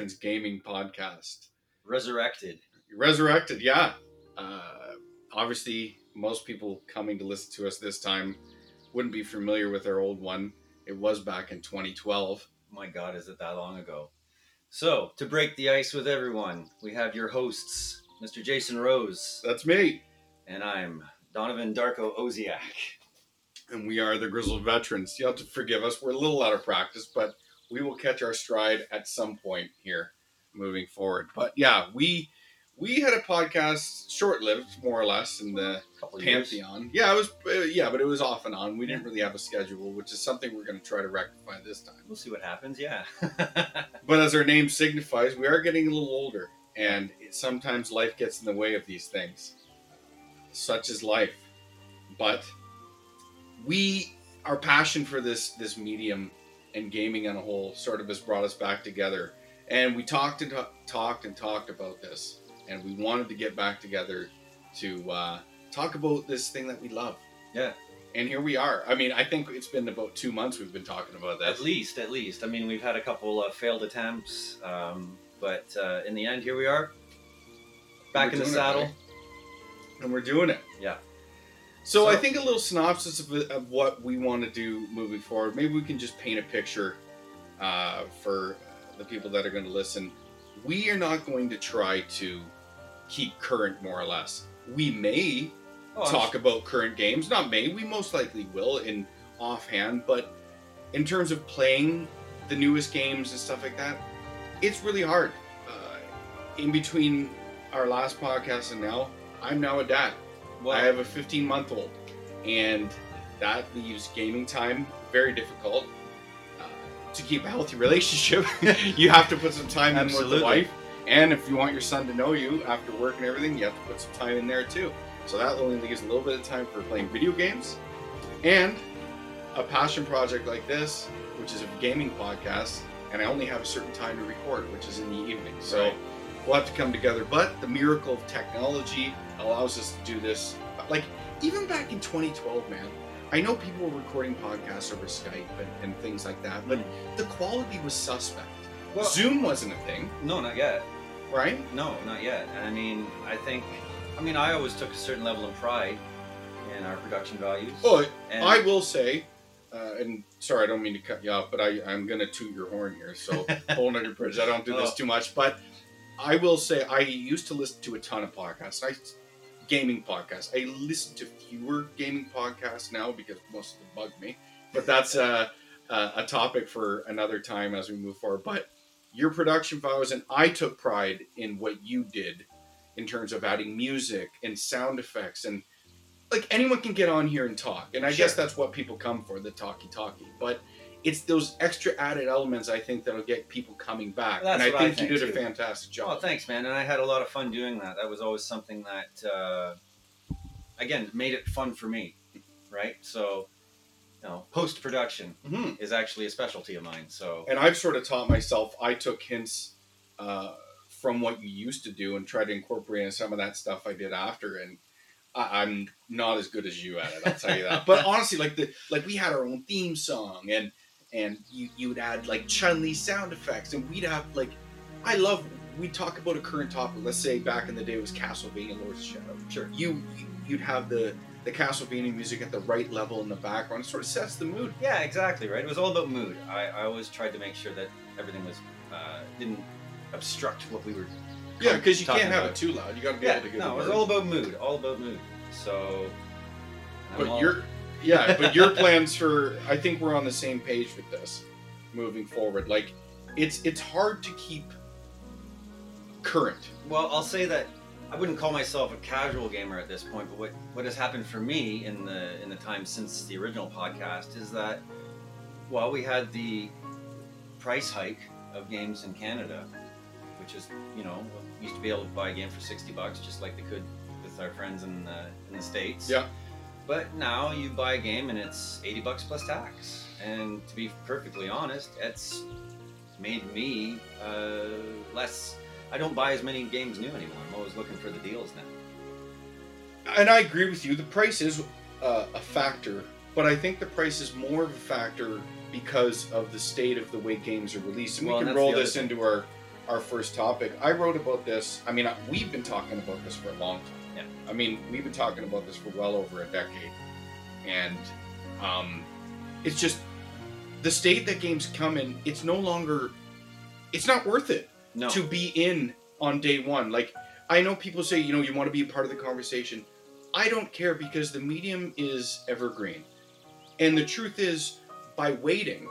Veterans Gaming Podcast. Resurrected. Resurrected, yeah. Uh, obviously, most people coming to listen to us this time wouldn't be familiar with our old one. It was back in 2012. My God, is it that long ago? So, to break the ice with everyone, we have your hosts, Mr. Jason Rose, That's me. and I'm Donovan Darko Oziak. And we are the Grizzled Veterans. You have to forgive us. We're a little out of practice, but we will catch our stride at some point here moving forward. But yeah, we we had a podcast short-lived more or less in the of years. pantheon. Yeah, it was uh, yeah, but it was off and on. We didn't really have a schedule, which is something we're going to try to rectify this time. We'll see what happens, yeah. But as our name signifies, we are getting a little older, and it, sometimes life gets in the way of these things. Such is life. But we, our passion for this this medium and gaming on a whole, sort of has brought us back together. And we talked and ta- talked and talked about this, and we wanted to get back together to uh, talk about this thing that we love. Yeah. And here we are. I mean, I think it's been about two months we've been talking about that. at least, at least. I mean, we've had a couple of failed attempts, um, but uh, in the end, here we are, back in the doing it, saddle. and we're doing it. Yeah. So, So- I think a little synopsis of, of what we want to do moving forward. Maybe we can just paint a picture uh, for the people that are going to listen. We are not going to try to keep current, more or less. We may Oh, I'm talk about current games. Not may. We most likely will in offhand. But in terms of playing the newest games and stuff like that, it's really hard. Uh, in between our last podcast and now, I'm now a dad. Well, I have a 15 month old, and that leaves gaming time very difficult. Uh, to keep a healthy relationship, you have to put some time in with the wife. And if you want your son to know you after work and everything, you have to put some time in there too. So that only leaves a little bit of time for playing video games and a passion project like this, which is a gaming podcast. And I only have a certain time to record, which is in the evening. So Right. we'll have to come together. But the miracle of technology allows us to do this. Like even back in 2012, man. I know people were recording podcasts over Skype and, and things like that, but the quality was suspect. well, Zoom wasn't a thing, no, not yet. right? No, not yet. I mean, I think, I mean, I always took a certain level of pride in our production values. Oh, and I will say, uh, and sorry, I don't mean to cut you off, but I, I'm going to toot your horn here. So hold on your bridge. I don't do this Oh. too much, but I will say I used to listen to a ton of podcasts. I gaming podcasts. I listen to fewer gaming podcasts now because most of them bug me. But that's uh, uh, a topic for another time as we move forward. But your production values, and I took pride in what you did in terms of adding music and sound effects and like anyone can get on here and talk and i guess that's what people come for the talkie talkie but it's those extra added elements i think that'll get people coming back That's and i what I think, you think, did a fantastic job Oh, thanks, man. And I had a lot of fun doing that. That was always something that, uh, again, made it fun for me, right? So, you know, post production Mhm. is actually a specialty of mine. So, and i've sort of taught myself i took hints uh, from what you used to do and tried to incorporate in some of that stuff i did after and I, i'm not as good as you at it i'll tell you that but honestly like the like we had our own theme song and and you you would add like chun li sound effects and we'd have like i love we talk about a current topic let's say back in the day it was castlevania lords of shadow sure. you you'd have the the castlevania music at the right level in the background it sort of sets the mood Yeah, exactly, right? It was all about mood. I, I always tried to make sure that everything was, uh, didn't obstruct what we were yeah because you can't have about. it too loud you got to be Yeah, able to get no, it was all about mood, all about mood. So, I'm But all- your yeah, but your plans for I think we're on the same page with this moving forward. Like it's it's hard to keep current. Well, I'll say that I wouldn't call myself a casual gamer at this point, but what, what has happened for me in the in the time since the original podcast is that while we had the price hike of games in Canada, which is you know used to be able to buy a game for sixty bucks, just like they could with our friends in the in the states. Yeah. But now you buy a game and it's eighty bucks plus tax, and to be perfectly honest, it's made me uh, less I don't buy as many games new anymore. I'm always looking for the deals now. And I agree with you. The price is uh, a factor, but I think the price is more of a factor because of the state of the way games are released. And Well, we can that's roll this thing. into our our first topic. I wrote about this. I mean, we've been talking about this for a long time. Yeah. I mean, we've been talking about this for well over a decade, and um, it's just the state that games come in. It's no longer. It's not worth it No. to be in on day one. Like I know people say, you know, you want to be a part of the conversation. I don't care because the medium is evergreen. And the truth is, by waiting,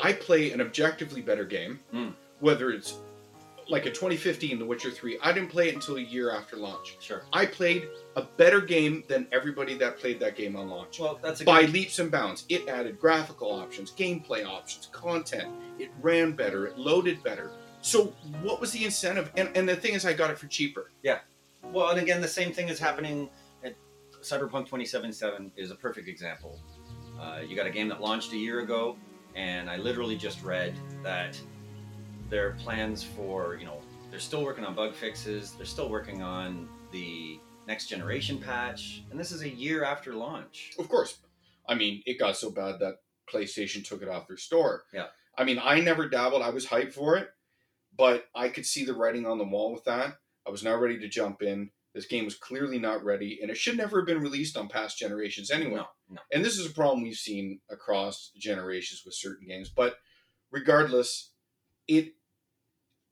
I play an objectively better game. Mm. Whether it's like a 2015 The Witcher 3, I didn't play it until a year after launch. Sure. I played a better game than everybody that played that game on launch Well, that's a by good, leaps and bounds. It added graphical options, gameplay options, content. It ran better. It loaded better. So what was the incentive? And, and the thing is, I got it for cheaper. Yeah. Well, and again, the same thing is happening at Cyberpunk 2077 is a perfect example. Uh, you got a game that launched a year ago, and I literally just read that their plans for, you know, they're still working on bug fixes, they're still working on the next generation patch, and this is a year after launch. Of course. I mean, it got so bad that PlayStation took it off their store. Yeah. I mean, I never dabbled. I was hyped for it, but I could see the writing on the wall with that. I was not ready to jump in. This game was clearly not ready, and it should never have been released on past generations anyway. No, no. and this is a problem we've seen across generations with certain games but regardless it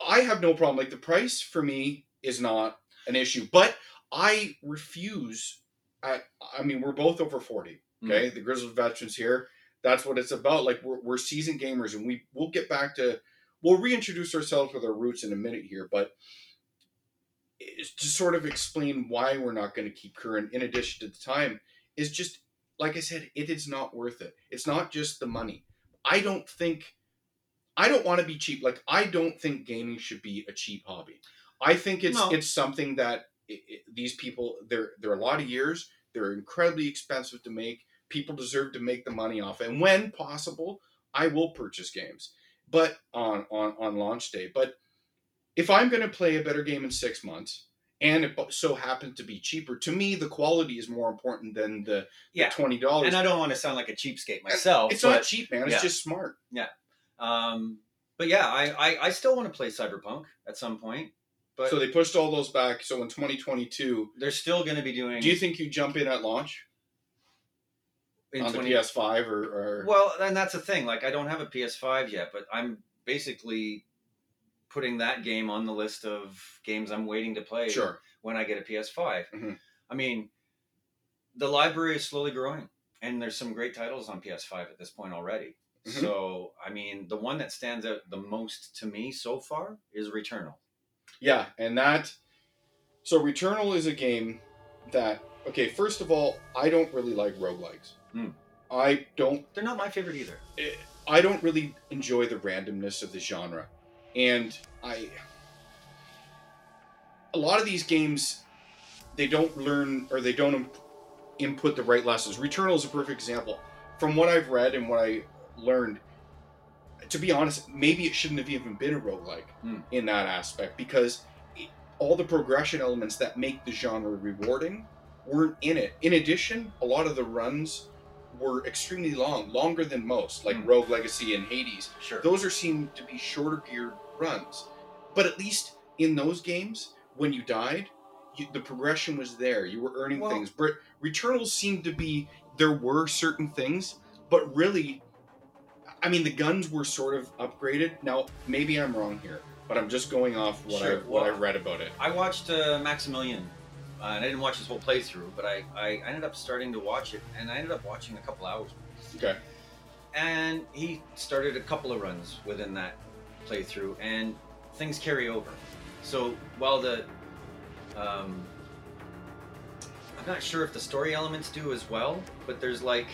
i have no problem like the price for me is not an issue but i refuse at, i mean we're both over 40 mm. okay the grizzled veterans here that's what it's about like we're, we're seasoned gamers and we we'll get back to we'll reintroduce ourselves with our roots in a minute here but to sort of explain why we're not going to keep current in addition to the time is just like I said, it is not worth it. It's not just the money. I don't think, I don't want to be cheap. Like I don't think gaming should be a cheap hobby. I think it's No. it's something that i i these people they're they're a lot of years. They're incredibly expensive to make. People deserve to make the money off, it. and when possible, I will purchase games, but on on on launch day. But if I'm going to play a better game in six months. And it so happens to be cheaper. To me, the quality is more important than the Yeah. twenty dollars. And I don't want to sound like a cheapskate myself. It's but, not cheap, man. It's yeah. just smart. Um, but yeah, I, I, I still want to play Cyberpunk at some point. But so they pushed all those back. So in 2022, they're still going to be doing. do you think you jump in at launch in on 20 the PS5 or? or Well, and that's the thing. Like, I don't have a PS5 yet, but I'm basically putting that game on the list of games I'm waiting to play sure. when I get a PS5. Mhm. I mean, the library is slowly growing, and there's some great titles on PS5 at this point already. Mhm. So, I mean, the one that stands out the most to me so far is Returnal. Yeah, and that. So Returnal is a game that. Okay, first of all, I don't really like roguelikes. Hmm. I don't They're not my favorite either. I don't really enjoy the randomness of the genre. And I a lot of these games they don't learn or they don't imp- input the right lessons. Returnal is a perfect example. From what I've read and what I learned, to be honest, maybe it shouldn't have even been a roguelike Hmm. in that aspect because it, all the progression elements that make the genre rewarding weren't in it. In addition, a lot of the runs were extremely long, longer than most, like Hmm. Rogue Legacy and Hades. Sure. Those are seem to be shorter geared runs. But at least in those games, when you died, you, the progression was there. You were earning Well- things. But Returnal seemed to be there were certain things, but really, I mean, the guns were sort of upgraded. Now, maybe I'm wrong here, but I'm just going off what Sure, I what I read about it. I watched uh, Maximilian, uh, and I didn't watch his whole playthrough, but I, I ended up starting to watch it, and I ended up watching a couple hours. Okay. And he started a couple of runs within that playthrough, and things carry over. So while the, um, I'm not sure if the story elements do as well, but there's like,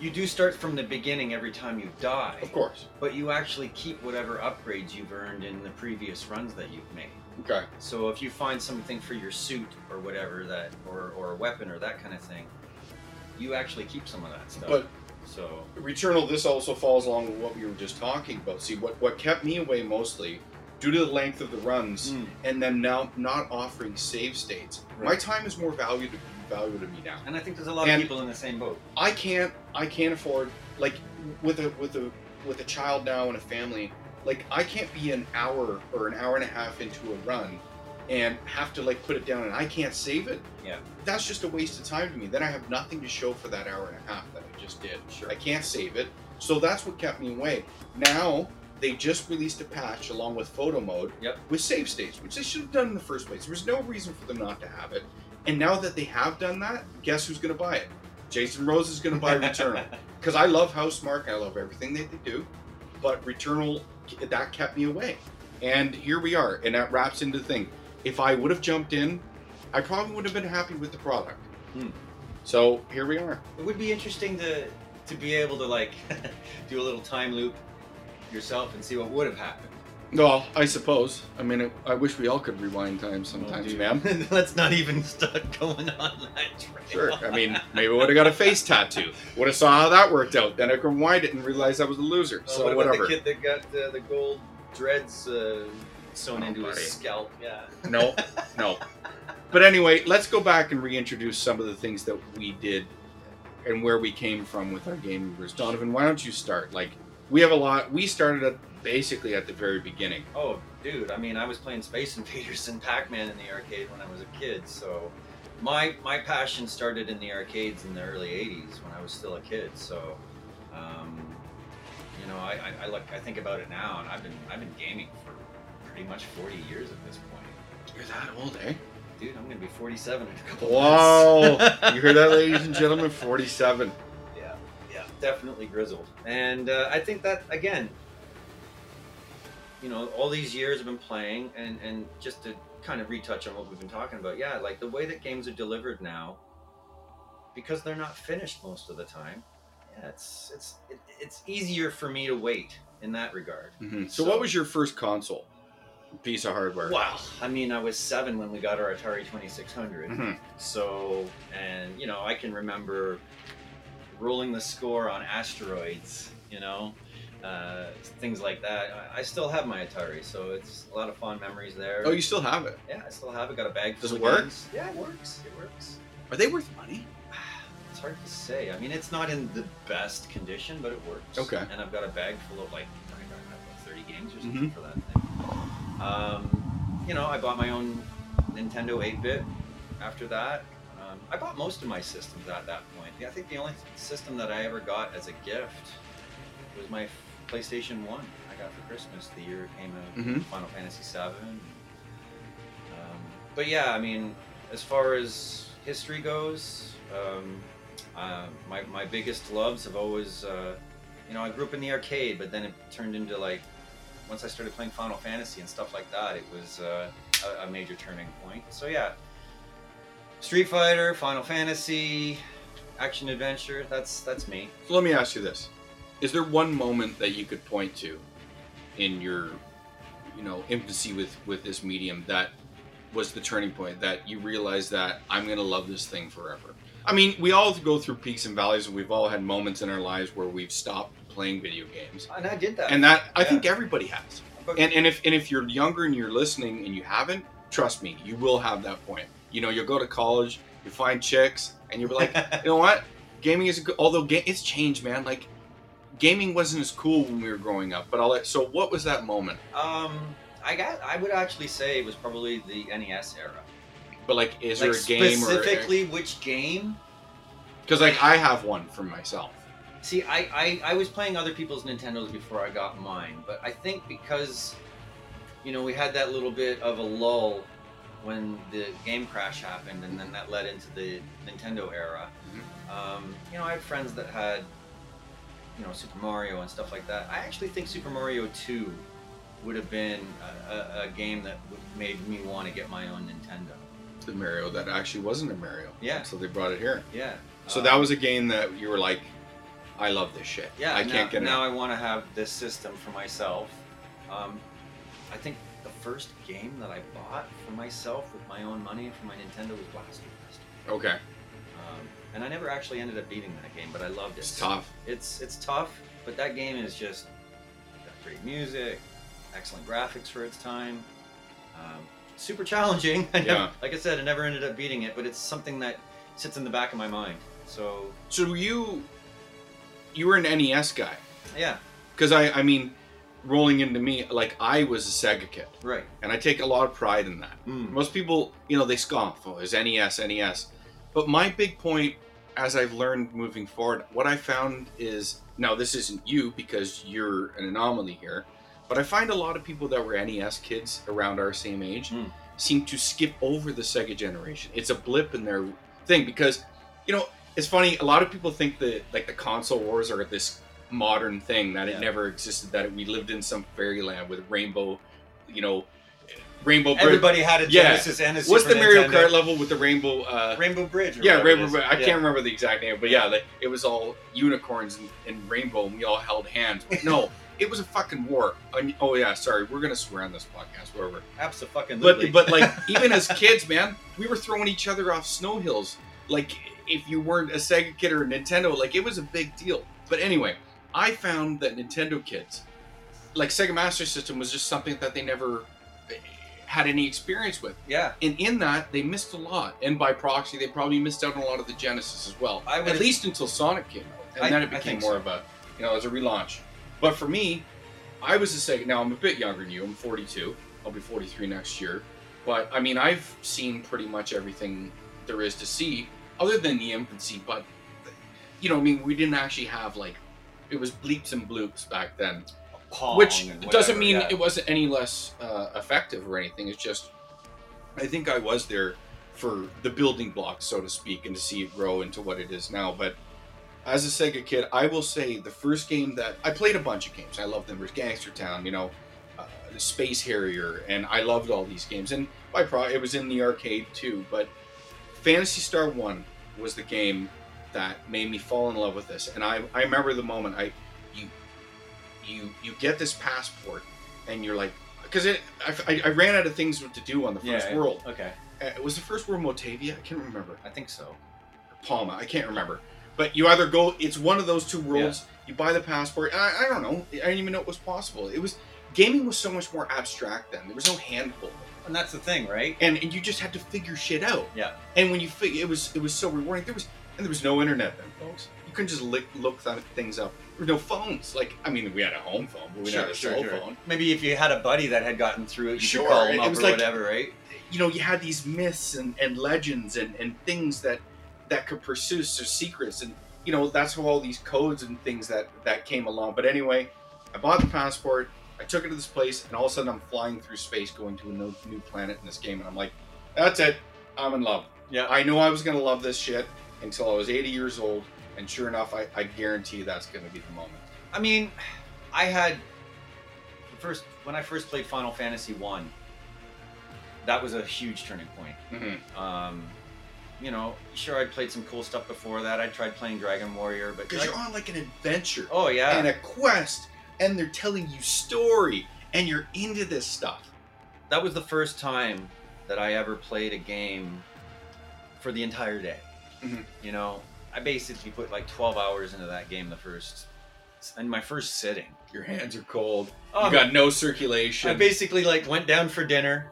you do start from the beginning every time you die, Of course. but you actually keep whatever upgrades you've earned in the previous runs that you've made. Okay. So if you find something for your suit or whatever that, or, or a weapon or that kind of thing, you actually keep some of that stuff. But so Returnal, this also falls along with what we were just talking about. See, what what kept me away mostly, due to the length of the runs, Mm. and them now not offering save states. My time is more valuable valuable to me now. and I think there's a lot And- of people in the same boat. I can't I can't afford like with a with a with a child now and a family, like I can't be an hour or an hour and a half into a run and have to like put it down and I can't save it. Yeah. That's just a waste of time to me. Then I have nothing to show for that hour and a half that I just did. Sure. I can't save it. So that's what kept me away. Now they just released a patch along with photo mode Yep. with save states, which they should have done in the first place. There was no reason for them not to have it. And now that they have done that, guess who's going to buy it? Jason Rose is going to buy Returnal because I love House Housemarque. I love everything that they do, but Returnal that kept me away. And here we are, and that wraps into the thing. If I would have jumped in, I probably would have been happy with the product. Hmm. So here we are. It would be interesting to to be able to like do a little time loop yourself and see what would have happened. Well, I suppose. I mean, I wish we all could rewind time sometimes, Dude, man. Let's not even start going on that trail. Sure. I mean, maybe I would have got a face tattoo. Would have saw how that worked out. Then I could rewind it and realize I was a loser. Oh, so what about the kid that got uh, the gold dreads uh, sewn Oh, into buddy. his scalp? Yeah. No, no. But anyway, let's go back and reintroduce some of the things that we did and where we came from with our game movers. Donovan, why don't you start? Like, we have a lot. We started at basically at the very beginning. Oh, dude! I mean, I was playing Space Invaders and Pac-Man in the arcade when I was a kid. So, my my passion started in the arcades in the early '80s when I was still a kid. So, um, you know, I, I, I look, I think about it now, and I've been I've been gaming for pretty much 40 years at this point. You're that old, eh? Dude, I'm gonna be 47 in a couple Wow! you heard that, ladies and gentlemen? Forty-seven. Yeah, yeah, definitely grizzled. And uh, I think that again, you know, all these years I've been playing, and and just to kind of retouch on what we've been talking about, yeah, like the way that games are delivered now, because they're not finished most of the time. Yeah, it's it's it, it's easier for me to wait in that regard. Mhm. So, what was your first console? Piece of hardware. Wow. I mean, I was seven when we got our Atari 2600. Mhm. So, and you know, I can remember rolling the score on asteroids, you know, uh, things like that. I, I still have my Atari, so it's a lot of fond memories there. Oh, you still have it? yeah, I still have it. Got a bag. Does full it of work? games. Yeah, it works. It works. Are they worth money? It's hard to say. I mean, it's not in the best condition, but it works. Okay. And I've got a bag full of like I don't know, 30 games or something for that thing. Um, you know, I bought my own Nintendo 8-bit after that. Um, I bought most of my systems at that point. I think the only system that I ever got as a gift was my PlayStation 1 I got for Christmas the year it came out, Mhm. Final Fantasy 7. Um, but yeah, I mean, as far as history goes, um, uh, my, my biggest loves have always, uh, you know, I grew up in the arcade, but then it turned into like, once I started playing Final Fantasy and stuff like that, it was uh, a, a major turning point. So yeah, Street Fighter, Final Fantasy, action adventure, that's that's me. So let me ask you this: Is there one moment that you could point to in your, you know, infancy with with this medium that was the turning point that you realized that I'm gonna love this thing forever? I mean, we all go through peaks and valleys, and we've all had moments in our lives where we've stopped playing video games, And I did that. and that I Yeah. think everybody has. But- And and if and if you're younger and you're listening and you haven't, trust me, you will have that point. You know, you'll go to college, you find chicks, and you'll be like, you know what? Gaming is good, although ga- it's changed, man. Like, gaming wasn't as cool when we were growing up. But I'll let. So, what was that moment? um, I got. I would actually say it was probably the NES era. But like, is like there a game or? specifically which game? Because like, I have one for myself. See, I, I, I was playing other people's Nintendos before I got mine, but I think because, you know, we had that little bit of a lull when the game crash happened, and then that led into the Nintendo era. Um, you know, I had friends that had, you know, Super Mario and stuff like that. I actually think Super Mario 2 would have been a, a, a game that would made me want to get my own Nintendo. The Mario that actually wasn't a Mario. Yeah. So they brought it here. Yeah. So Um, that was a game that you were like, I love this shit. Yeah, I now, can't get it. now. I want to have this system for myself. Um, I think the first game that I bought for myself with my own money for my Nintendo was Blaster Quest. Okay, and I never actually ended up beating that game, but I loved it. it's tough. It's it's tough, but that game is just got great music, excellent graphics for its time. Um, super challenging. I never- Yeah. like I said, I never ended up beating it, but it's something that sits in the back of my mind. So So you, you were an NES guy Yeah, because I I mean, rolling into me like I was a Sega kid, right. and I take a lot of pride in that. Mm. Most people, you know, they scoff, oh, is NES, NES. But my big point, as I've learned moving forward, what I found is now this isn't you because you're an anomaly here, but I find a lot of people that were NES kids around our same age Mm. seem to skip over the Sega generation. It's a blip in their thing because, you know, it's funny. A lot of people think that like the console wars are this modern thing that Yeah. it never existed. That we lived in some fairyland with rainbow, you know, rainbow. Bridge. Everybody had a Yeah. Genesis and a Super What's the Mario Nintendo. Kart level with the rainbow? Uh, Rainbow Bridge. yeah, rainbow. Bridge. I Yeah. can't remember the exact name, but yeah, like, it was all unicorns and, and rainbow, and we all held hands. No, it was a fucking war. And- oh yeah, sorry, we're gonna swear on this podcast, whatever. Absolutely. But but like even as kids, man, we were throwing each other off snow hills. Like if you weren't a Sega kid or a Nintendo, like it was a big deal. But anyway, I found that Nintendo kids, like Sega Master System, was just something that they never had any experience with. yeah, And in that, they missed a lot. And by proxy, they probably missed out on a lot of the Genesis as well. I At would've- least until Sonic came out. And I- then it became more so. of a, you know, as a relaunch. But for me, I was a Sega. Now, I'm a bit younger than you. I'm 42. I'll be 43 next year. But, I mean, I've seen pretty much everything there is to see, other than the infancy. But, you know, I mean, we didn't actually have, like, it was bleeps and bloops back then. Pong Which and doesn't mean yeah. it wasn't any less uh, effective or anything. It's just, I think I was there for the building blocks, so to speak, and to see it grow into what it is now. But as a Sega kid, I will say the first game that I played a bunch of games. I loved them. There's Gangster Town, you know, uh, Space Harrier, and I loved all these games. And by pro, it was in the arcade too. But Phantasy Star One was the game that made me fall in love with this. And I, I remember the moment I, you, you, get this passport, and you're like, because it, I, I ran out of things to do on the first yeah. world. Okay, Uh, was the first world Motavia? I can't remember. I think so. Palma. I can't remember. But you either go. It's one of those two worlds. You buy the passport. I, I don't know. I didn't even know it was possible. It was gaming was so much more abstract then. There was no handhold, And that's the thing, right? and, and you just had to figure shit out. Yeah. And when you figure, it was it was so rewarding. There was and there was no internet then, folks. You couldn't just look look th- things up. No phones. Like I mean, we had a home phone, but we didn't have a cell phone. Maybe if you had a buddy that had gotten through it, you Sure, could call him up or like- whatever, right? you know, you had these myths and, and legends and, and things that that could pursue so secrets and you know that's how all these codes and things that that came along. But anyway, I bought the passport. I took it to this place, and all of a sudden I'm flying through space, going to a no, new planet in this game, and I'm like, that's it. I'm in love. Yeah. I knew I was gonna love this shit until I was 80 years old, and sure enough, I, I guarantee that's gonna be the moment. I mean, I had the first when I first played Final Fantasy One. That was a huge turning point. Mm-hmm. Um, you know, sure, I'd played some cool stuff before that. I tried playing Dragon Warrior, but Because you're on like an adventure. oh yeah, and a quest and they're telling you story and you're into this stuff that was the first time that I ever played a game for the entire day. Mhm. You know, I basically put like 12 hours into that game the first in my first sitting. your hands are cold Oh, you got no circulation. I basically like went down for dinner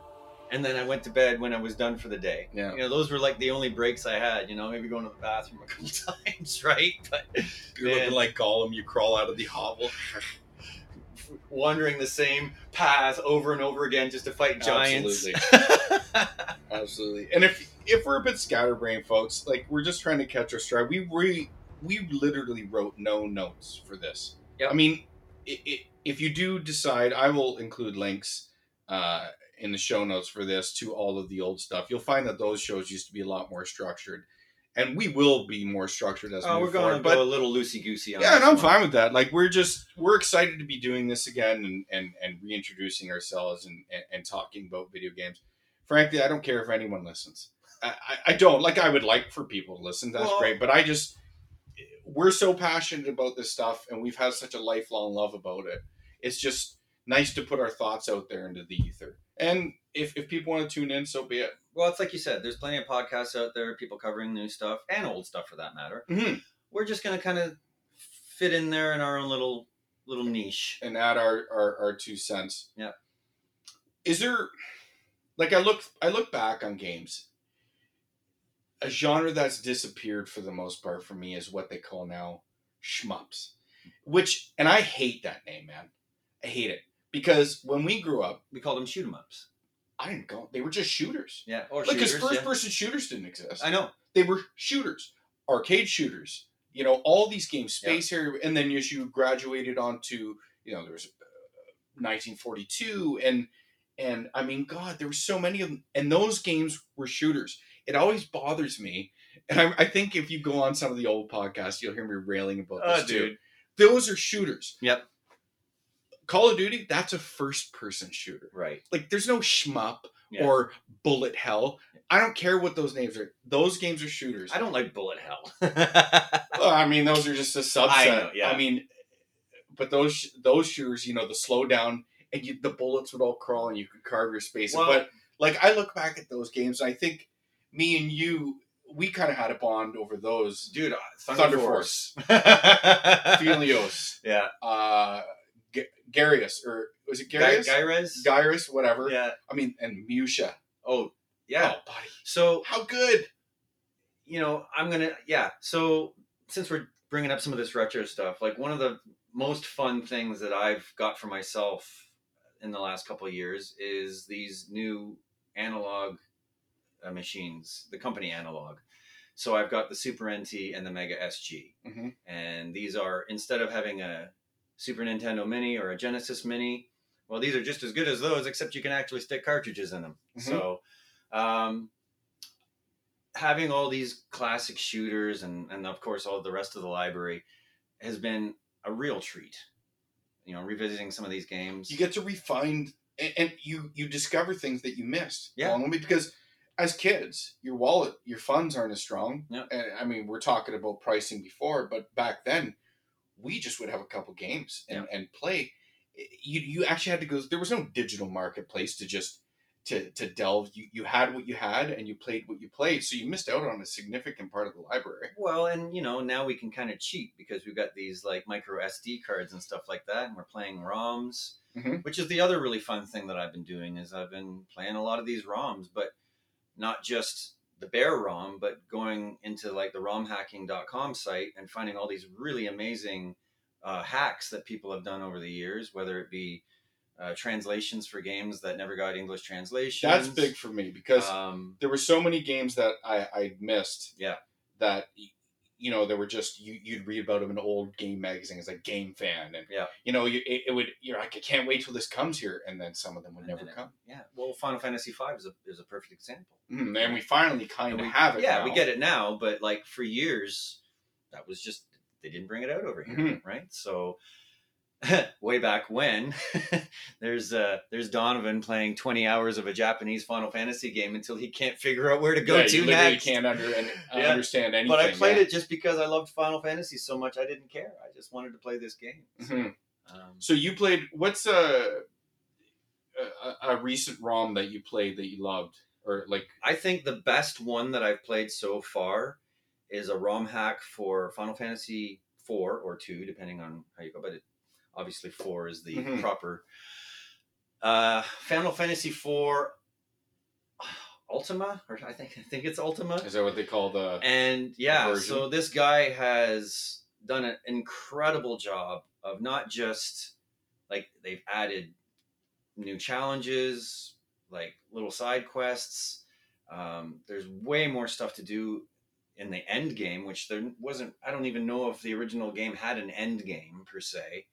and then I went to bed when I was done for the day. Yeah. You know, those were like the only breaks I had, you know, maybe going to the bathroom a couple times, right? But you're Man. looking like Gollum you crawl out of the hovel wandering the same path over and over again just to fight giants. Absolutely. Absolutely and if if we're a bit scatterbrained folks like we're just trying to catch our stride we we, we literally wrote no notes for this Yep. i mean i i if you do decide i will include links uh, in the show notes for this to all of the old stuff you'll find that those shows used to be a lot more structured and we will be more structured as we oh, move we're going to but go a little loosey goosey on yeah, and I'm one. fine with that. Like we're just we're excited to be doing this again and and, and reintroducing ourselves and, and and talking about video games. Frankly, I don't care if anyone listens. I, I, don't like. I would like for people to listen. That's Well- great, but I just we're so passionate about this stuff, and we've had such a lifelong love about it. It's just nice to put our thoughts out there into the ether. And if if people want to tune in, so be it. Well, it's like you said, there's plenty of podcasts out there, people covering new stuff and old stuff for that matter. Mhm. We're just going to kind of fit in there in our own little little niche. and add our, our our two cents. Yeah. Is there like I look I look back on games. A genre that's disappeared for the most part for me is what they call now shmups. which and I hate that name, man. I hate it because when we grew up, We called them shoot 'em ups. I didn't go. They were just shooters. Yeah, or Like, because shooters, first yeah. person shooters didn't exist. I know. They were shooters, arcade shooters. You know, all these games, Yeah. Space Harrier, and then as you graduated onto, you know, there was uh, 1942, and and I mean, God, there were so many of them, and those games were shooters. It always bothers me, and I, I think if you go on some of the old podcasts, you'll hear me railing about oh, this Oh, too. dude. Those are shooters. Yep. Call of Duty, that's a first person shooter. Right. Like, there's no shmup Yeah. or bullet hell. I don't care what those names are. Those games are shooters. I don't like bullet hell. Well, I mean, those are just a subset. I know, yeah. I mean, but those those shooters, you know, the slowdown and you, the bullets would all crawl and you could carve your space. Well- but like, I look back at those games, and I think me and you, we kind of had a bond over those. Dude, uh, Thunder, Thunder, Force, Force. Helios, yeah. uh, G- Garius, or was it Garius? Gyrez? Gyrus, whatever. Yeah. I mean, and Musha. Oh, yeah. Oh, buddy, So, how good. you know, I'm going to, yeah. So, since we're bringing up some of this retro stuff, like one of the most fun things that I've got for myself in the last couple of years is these new analog machines, the company Analogue. So I've got the Super NT and the Mega SG. Mhm. And these are, instead of having a Super Nintendo Mini or a Genesis Mini, well, these are just as good as those, except you can actually stick cartridges in them. Mhm. So, um, having all these classic shooters and, and of course all the rest of the library has been a real treat. You know, revisiting some of these games. you get to refine and, and you you discover things that you missed Yeah. along because as kids your wallet your funds aren't as strong. Yeah. and i mean we're talking about pricing before but back then we just would have a couple games and, and play. You you actually had to go there was no digital marketplace to just to to delve. You you had what you had and you played what you played so you missed out on a significant part of the library. Well, and you know, now we can kind of cheat because we've got these like micro SD cards and stuff like that, and we're playing ROMs, Mhm. which is the other really fun thing that I've been doing is I've been playing a lot of these ROMs, but not just the bare ROM, but going into like the ROMhacking.com site and finding all these really amazing uh, hacks that people have done over the years, whether it be uh, translations for games that never got English translations. that's big for me because Um, there were so many games that I I missed. Yeah. That you know there were just you you'd read about them in old game magazines like Game Fan and Yeah. you know you, it, it would you're like I can't wait till this comes here and then some of them would And never then it- come yeah, well, Final Fantasy V is a, is a perfect example. mm, and we finally kind of we- have it. Yeah, we get it now, but like for years, that was just they didn't bring it out over here, Mhm. right? So way back when, there's uh there's Donovan playing 20 hours of a Japanese Final Fantasy game until he can't figure out where to go yeah, to you literally next. can't under Yeah. understand anything. but I played yeah. it just because I loved Final Fantasy so much. I didn't care. I just wanted to play this game. Mhm. Um, So you played what's a, a a recent ROM that you played that you loved or like I think the best one that I've played so far is a ROM hack for Final Fantasy four or two, depending on how you go. But it, obviously, four is the Mhm. proper. Uh, Final Fantasy four Ultima, or I think I think it's Ultima. is that what they call the And yeah, so this guy has done an incredible job of not just like they've added new challenges, like little side quests. Um, there's way more stuff to do in the end game, which there wasn't. I don't even know if the original game had an end game per se.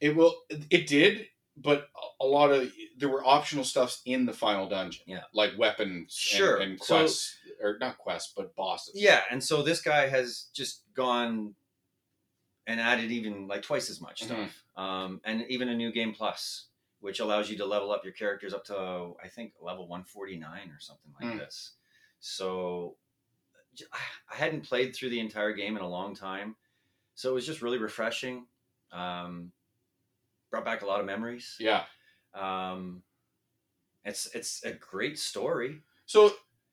It will. It did, but a lot of there were optional stuffs in the final dungeon. Yeah. like weapons. Sure. and, and So- quests, or not quests, but bosses. Yeah, and so this guy has just gone and added even like twice as much stuff, um, and even a new game plus, which allows you to level up your characters up to I think level one forty nine or something like Hmm. this. So I hadn't played through the entire game in a long time, so it was just really refreshing. Um, brought back a lot of memories. yeah. Um, it's it's a great story. So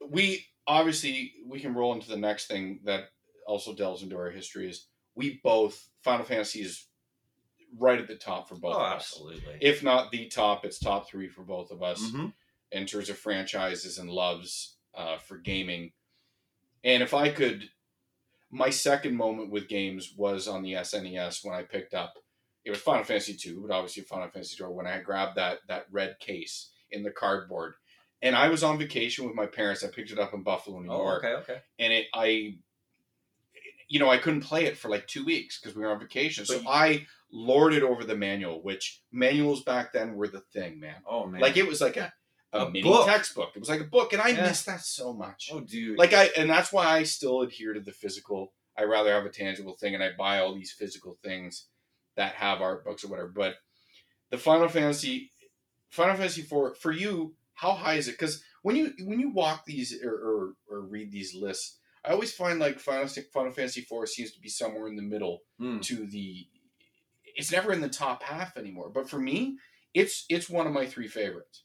we obviously we can roll into the next thing that also delves into our history is we both Final Fantasy is right at the top for both oh, of us. absolutely. If not the top, it's top three for both of us. Mhm. in terms of franchises and loves uh, for gaming. And if I could, my second moment with games was on the SNES when I picked up. It was Final Fantasy two, but obviously Final Fantasy two when I grabbed that that red case in the cardboard, and I was on vacation with my parents. I picked it up in Buffalo, New Oh, York, okay, okay. and it I, you know, I couldn't play it for like two weeks because we were on vacation. So But you- I lorded over the manual, which manuals back then were the thing, man. Oh man. Like it was like a a, A mini book. textbook. It was like a book, and I Yeah. miss that so much. Oh dude. Like I, and that's why I still adhere to the physical. I rather have a tangible thing, and I buy all these physical things that have art books or whatever. But the Final Fantasy, Final Fantasy four for you, how high is it? Because when you when you walk these or, or or read these lists, I always find like Final Final Fantasy four seems to be somewhere in the middle Hmm. to the. It's never in the top half anymore. But for me, it's it's one of my three favorites.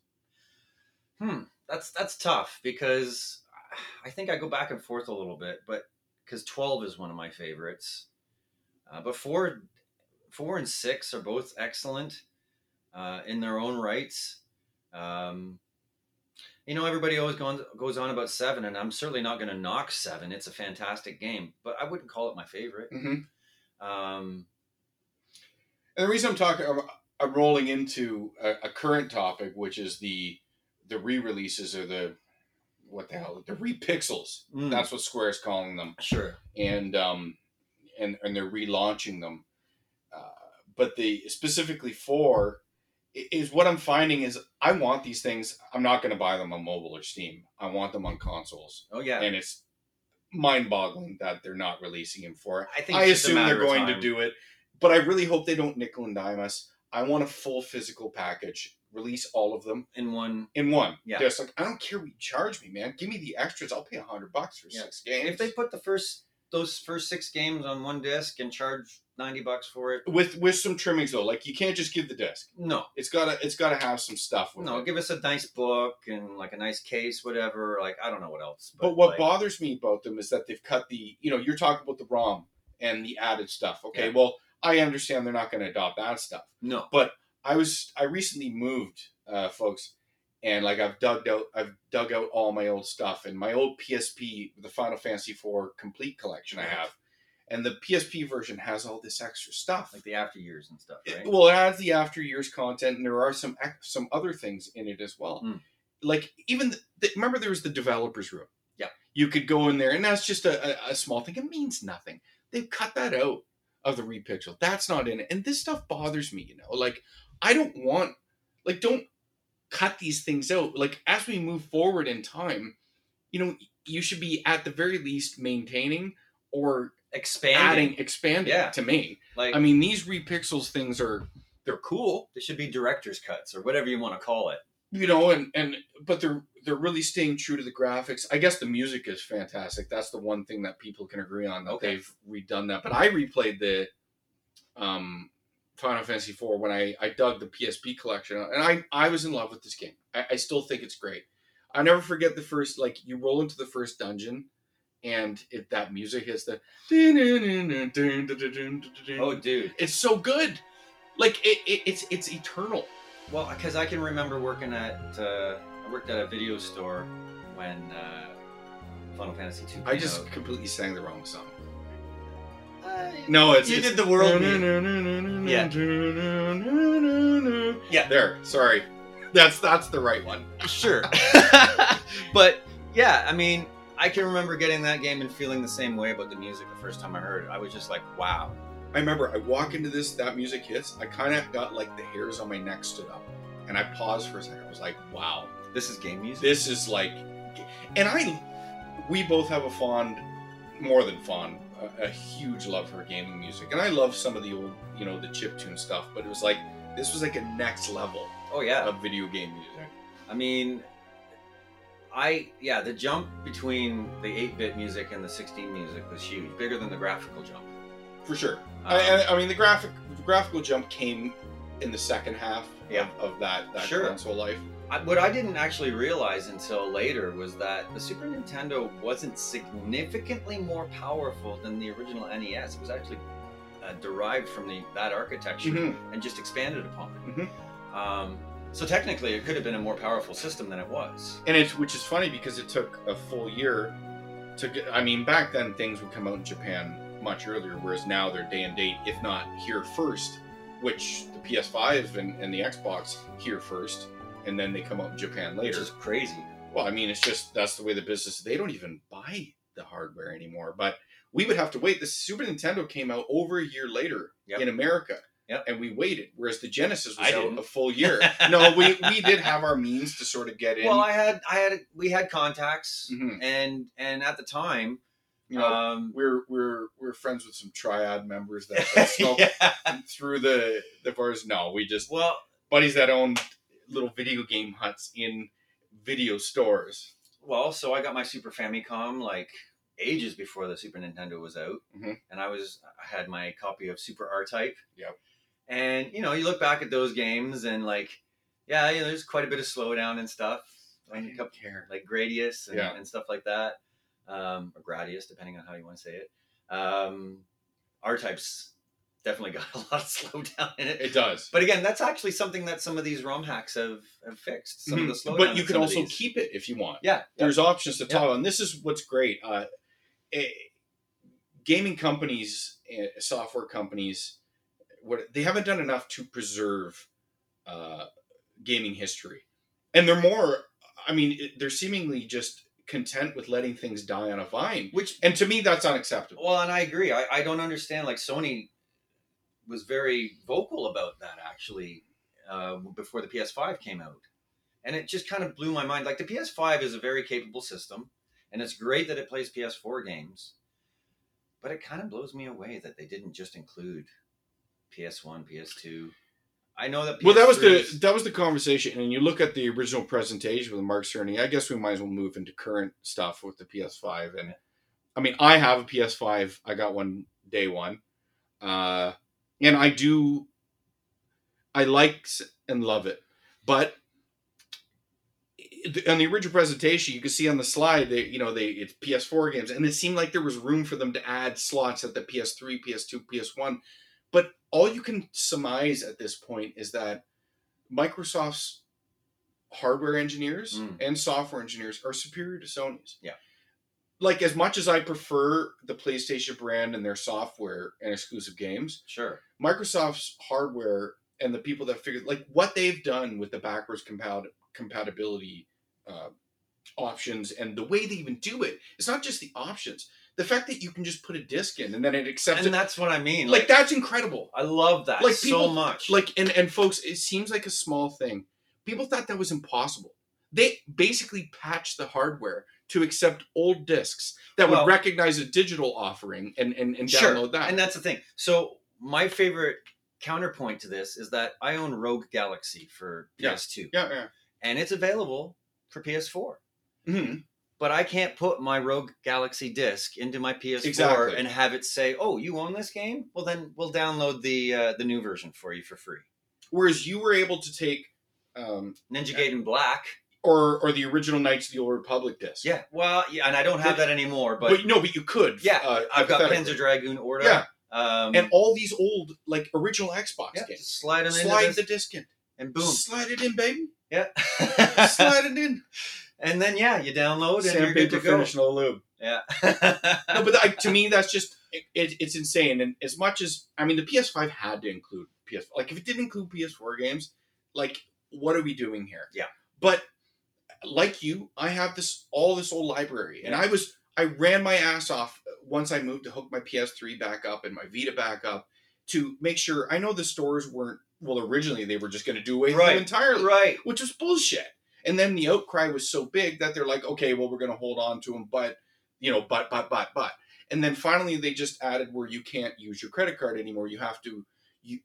Hmm, that's that's tough because I think I go back and forth a little bit, but because twelve is one of my favorites, uh, but four, four and six are both excellent uh, in their own rights. Um, you know, everybody always goes goes on about seven, and I'm certainly not going to knock seven. It's a fantastic game, but I wouldn't call it my favorite. Mm-hmm. Um, And the reason I'm talking, I'm, I'm rolling into a, a current topic, which is the the re-releases or the what the hell the repixels. mm, That's what Square is calling them, sure. and um, and and they're relaunching them. But the specifically for is what I'm finding is I want these things. I'm not going to buy them on mobile or Steam. I want them on consoles, Oh yeah. and it's mind-boggling that they're not releasing them for. I think I it's just a assume they're going to do it, but I really hope they don't nickel and dime us. I want a full physical package. Release all of them in one. in one. Yeah. Just like I don't care what you charge me, man. Give me the extras. I'll pay a hundred bucks for Yeah. six games. If they put the first those first six games on one disc and charge ninety bucks for it, with with some trimmings though, like you can't just give the disc. no, It's gotta it's gotta have some stuff with no, it. give us a nice book and like a nice case, whatever. Like I don't know what else. But what like, bothers me about them is that they've cut the you know you're talking about the ROM and the added stuff. Okay, Yeah. well I understand they're not going to adopt that stuff. no, but I was I recently moved, uh, folks, and like I've dug out I've dug out all my old stuff and my old PSP, the Final Fantasy IV complete collection I have, and the PSP version has all this extra stuff. like the after years and stuff, right? Well, it has the after years content, and there are some some other things in it as well. Mm. Like even the, the, remember there was the developers room. Yeah. you could go in there, and that's just a, a, a small thing. It means nothing. They've cut that out of the repixel. That's not in it, and this stuff bothers me. You know, like I don't want like don't cut these things out. Like as we move forward in time, you know, you should be at the very least maintaining or Expanding, adding, expanding. Yeah. To me, like I mean, these repixels things are they're cool, They should be director's cuts or whatever you want to call it. you know, and and but they're they're really staying true to the graphics. I guess the music is fantastic. That's the one thing that people can agree on that Okay. they've redone that. But I replayed the um Final Fantasy IV when I I dug the PSP collection and I I was in love with this game. I, I still think it's great. I never forget the first like you roll into the first dungeon. And it, that music hits the Oh, dude. it's so good. Like it, it it's it's eternal. Well, because I can remember working at uh, I worked at a video store when uh, Final Fantasy two. I just completely sang the wrong song. Uh, No, it's You it's, did the world Yeah. Yeah. There. Sorry. That's that's the right one. sure, but yeah, I mean, I can remember getting that game and feeling the same way about the music the first time I heard it. I was just like, wow. I remember I walk into this, that music hits. I kind of got like the hairs on my neck stood up, and I paused for a second. I was like, "Wow, This is game music. this is like," and I, we both have a fond, more than fond, a, a huge love for gaming music, and I love some of the old, you know, the chip tune stuff. But it was like this was like a next level oh yeah. of video game music. I mean, I yeah, the jump between the 8-bit music and the 16 music was huge, bigger than the graphical jump. For sure. Um, I, I, I mean, the graphic the graphical jump came in the second half Yeah. of, of that, that Sure. console life. I, what I didn't actually realize until later was that the Super Nintendo wasn't significantly more powerful than the original NES. It was actually uh, derived from the that architecture Mhm. and just expanded upon it. Mhm. Um, so technically, it could have been a more powerful system than it was. And it's which is funny because it took a full year to get, I mean, back then things would come out in Japan much earlier, whereas now they're day and date, if not here first, which the PS5 and, and the Xbox here first, and then they come out in Japan Which later. is crazy. Well, I mean, it's just that's the way the business. They don't even buy the hardware anymore. But we would have to wait. The Super Nintendo came out over a year later Yep. in America, Yep. and we waited. Whereas the Genesis was I out didn't. a full year. no, we we did have our means to sort of get in. Well, I had I had we had contacts, Mhm. and and at the time, you know, um, we're we're we're friends with some triad members that, that smoke yeah. through the the bars. No, we just Well, buddies that own little video game huts in video stores. well, so I got my Super Famicom like ages before the Super Nintendo was out, Mhm. and I was I had my copy of Super R Type. Yep. And you know, you look back at those games, and like, yeah, you know, there's quite a bit of slowdown and stuff. I Like, a didn't care. like Gradius and, Yeah. and stuff like that, um, or Gradius, depending on how you want to say it. Um, R types definitely got a lot of slowdown in it. It does. But again, that's actually something that some of these ROM hacks have, have fixed. Some of the slowdown. but you can also keep it if you want. yeah, yeah. There's options to Yeah. toggle, and this is what's great. Uh, eh, gaming companies, eh, software companies, what they haven't done enough to preserve uh, gaming history, and they're more. I mean, it- they're seemingly just content with letting things die on a vine, Which and to me, that's unacceptable. well, and I agree. I, I don't understand. Like Sony was very vocal about that actually uh, before the PS5 came out, and it just kind of blew my mind. Like the PS5 is a very capable system, and it's great that it plays PS4 games, but it kind of blows me away that they didn't just include PS1, PS2. I know that. Well, that was the PS3s that was the conversation, and you look at the original presentation with Mark Cerny. I guess we might as well move into current stuff with the PS5. And I mean, I have a PS5. I got one day one, uh, and I do. I like and love it, but on the original presentation, you can see on the slide that you know they it's PS4 games, and it seemed like there was room for them to add slots at the PS3, PS2, PS1. But all you can surmise at this point is that Microsoft's hardware engineers Mm. and software engineers are superior to Sony's. Yeah. Like as much as I prefer the PlayStation brand and their software and exclusive games, Sure. Microsoft's hardware and the people that figured like what they've done with the backwards compat- compatibility uh, options and the way they even do it. It's not just the options. The fact that you can just put a disc in and then it accepts And it. that's what I mean. Like that's incredible. I love that Like, so much. Like and and folks, it seems like a small thing. People thought that was impossible. They basically patched the hardware to accept old discs that Well- would recognize a digital offering and and, and Sure, download that. And that's the thing. So my favorite counterpoint to this is that I own Rogue Galaxy for Yeah. PS2, yeah, yeah. and it's available for PS4. hmm But I can't put my Rogue Galaxy disc into my PS4 Exactly. and have it say, "Oh, you own this game? Well, then we'll download the uh, the new version for you for free." Whereas you were able to take um, Ninja Gaiden Black. Or or the original Knights of the Old Republic disc. Yeah, well, yeah, and I don't have that anymore, but, but, no, but you could. yeah, uh, I've got. Panzer Dragoon Orta. Yeah, Um, and all these old like original Xbox yeah, games. slide them Slide the disc in. and boom. Slide it in, baby. Yeah. Slide it in. and then yeah, you download and you're good to go. finish, no lube. Yeah. No, but I, to me, that's just it, it, it's insane. And as much as I mean, the PS5 had to include PS. Like, if it didn't include PS4 games, like, what are we doing here? Yeah. But like you, I have this all this old library, and I was I ran my ass off uh, once I moved to hook my PS3 back up and my Vita back up to make sure. I know the stores weren't well originally; they were just going to do away with Right. them entirely, right. which was bullshit. And then the outcry was so big that they're like, okay, well, we're going to hold on to them, but you know, but but but but. And then finally, they just added where you can't use your credit card anymore. You have to you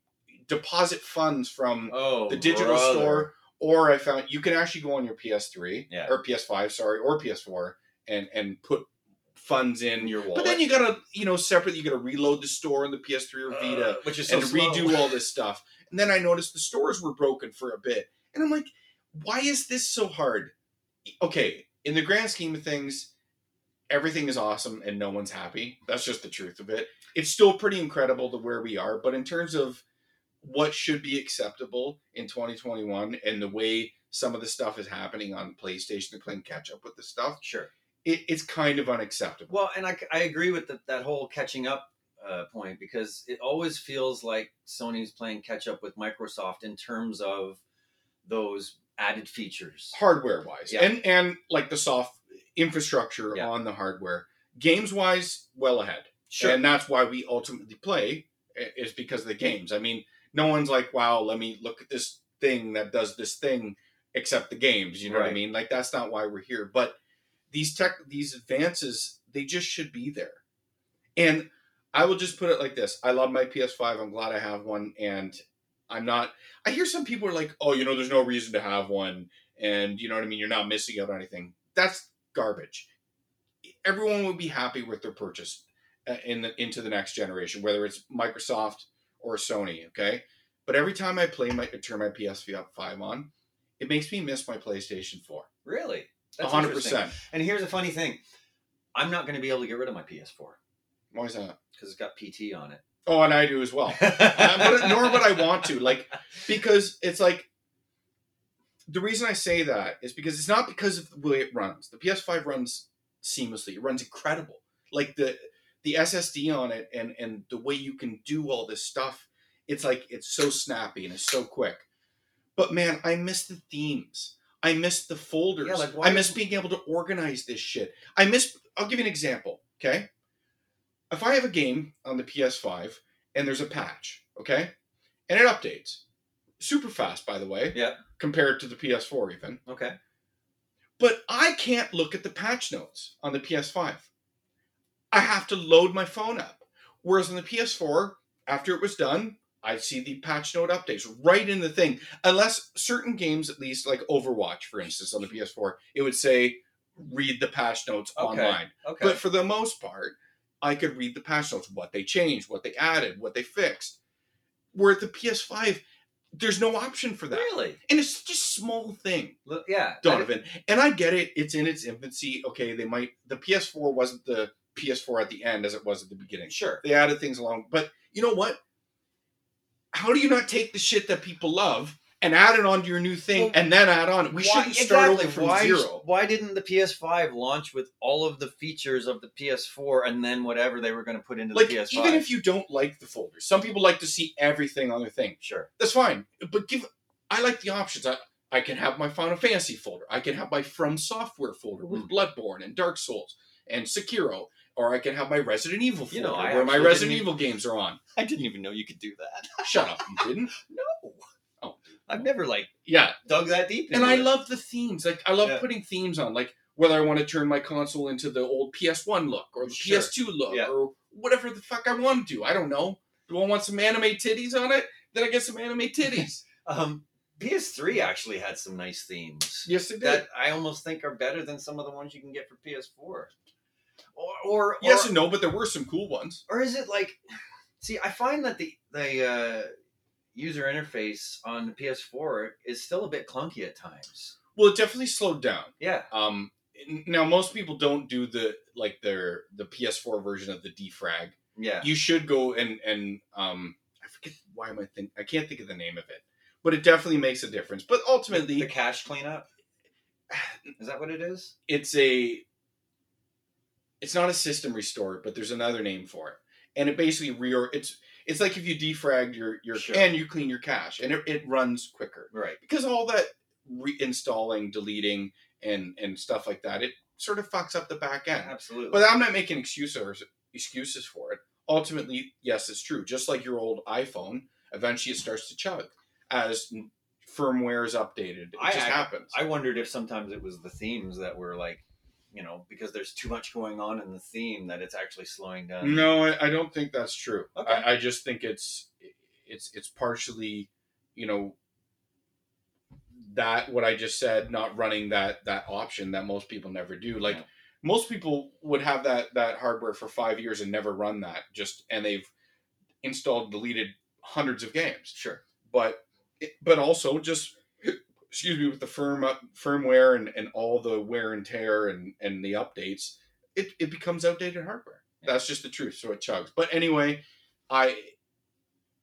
deposit funds from Oh, the digital brother. store, or I found you can actually go on your PS3 Yeah. or PS5, sorry, or PS4, and and put funds in. your wallet. But then you gotta, you know, separately, you gotta reload the store on the PS3 or Vita Uh, which is so and slow. redo all this stuff. And then I noticed the stores were broken for a bit. And I'm like, why is this so hard? Okay, in the grand scheme of things, everything is awesome and no one's happy. That's just the truth of it. It's still pretty incredible to where we are, but in terms of what should be acceptable in 2021 and the way some of the stuff is happening on PlayStation, they're playing catch up with the stuff. Sure. it, it's kind of unacceptable. Well, and I, I agree with the, that whole catching up uh, point because it always feels like Sony's playing catch up with Microsoft in terms of those added features. hardware wise Yeah. and and like the soft infrastructure Yeah. on the hardware games wise well ahead Sure. and that's why we ultimately play is because of the games i mean no one's like wow let me look at this thing that does this thing except the games you know what i mean? Like that's not why we're here. But these tech these advances they just should be there. And i will just put it like this. I love my ps5 i'm glad i have one. And i'm not i hear some people are like oh you know there's no reason to have one. And you know what i mean? You're not missing out on anything. That's garbage. Everyone would be happy with their purchase uh, in the, into the next generation whether it's microsoft or sony okay but every time i play my turn my ps5 on it makes me miss my playstation 4 Really? That's 100% And here's a funny thing I'm not going to be able to get rid of my PS4 why is that because it's got PT on it. oh and i do as well Uh, but nor would I want to. Like, because it's like the reason I say that is because it's not because of the way it runs. The PS5 runs seamlessly. It runs incredible. Like the the SSD on it and and the way you can do all this stuff. It's like it's so snappy and it's so quick. But man, I miss the themes. I miss the folders. Yeah, like, why I miss is- being able to organize this shit. I miss. I'll give you an example. Okay, if I have a game on the PS5 and there's a patch, okay, and it updates super fast, by the way, Yeah. compared to the PS4 even. Okay. But I can't look at the patch notes on the PS5. I have to load my phone up. Whereas on the PS4, after it was done, I see the patch note updates right in the thing. Unless certain games, at least like Overwatch, for instance, on the PS4, it would say read the patch notes Okay. online. Okay. But for the most part, I could read the patch notes, what they changed, what they added, what they fixed. Where at the PS5, there's no option for that. really? And it's such a small thing. Yeah. Donovan. And I get it. It's in its infancy. Okay, they might. The PS4 wasn't the PS4 at the end as it was at the beginning. Sure. They added things along. But you know what? How do you not take the shit that people love and add it onto your new thing Well, and then add on? We Why- shouldn't start exactly. from why, zero. Why didn't the PS5 launch with all of the features of the PS4 and then whatever they were going to put into Like the PS5? even if you don't like the folders, some people like to see everything on their thing. sure. That's fine. But give I like the options. I I can have my Final Fantasy folder. I can have my FromSoftware folder with mm. Bloodborne and Dark Souls and Sekiro. Or I can have my Resident Evil folder You know, where my Resident Evil games are on. I didn't even know you could do that. Shut up, you didn't? no. Oh. I've never like Yeah. dug that deep. And into I love the themes. Like I love Yeah. putting themes on. Like whether I want to turn my console into the old PS1 look or the Sure. PS2 look Yeah. or whatever the fuck I want to do. I don't know. Do I want some anime titties on it? Then I get some anime titties. Um, PS3 actually had some nice themes yes, it did. that I almost think are better than some of the ones you can get for PS4. Or, or yes or, and no, but there were some cool ones. or is it like? See, I find that the the uh, user interface on the PS4 is still a bit clunky at times. Well, it definitely slowed down. Yeah. Um, now most people don't do the like their the PS4 version of the defrag. Yeah. You should go and and um, I forget why am I think I can't think of the name of it, but it definitely makes a difference. But ultimately, the cache cleanup. Is that what it is? it's a it's not a system restore, but there's another name for it, and it basically reor it's it's like if you defragged your your Sure. and you clean your cache, and it, it runs quicker. Right. because all that reinstalling, deleting, and and stuff like that, it sort of fucks up the back end. Absolutely. But I'm not making excuses excuses for it. Ultimately, yes, it's true. Just like your old iPhone, eventually it starts to chug as firmware is updated. It I- just I- happens. I wondered if sometimes it was the themes that were like, you know, because there's too much going on in the theme that it's actually slowing down. no, I, I don't think that's true. Okay. I, I just think it's it's it's partially, you know, that what I just said, not running that that option that most people never do. Like Yeah. most people would have that that hardware for five years and never run that. Just and they've installed, deleted hundreds of games. Sure. But it, but also just excuse me with the firm up, firmware and, and all the wear and tear and and the updates, it, it becomes outdated hardware. Yeah. That's just the truth. So it chugs. But anyway, I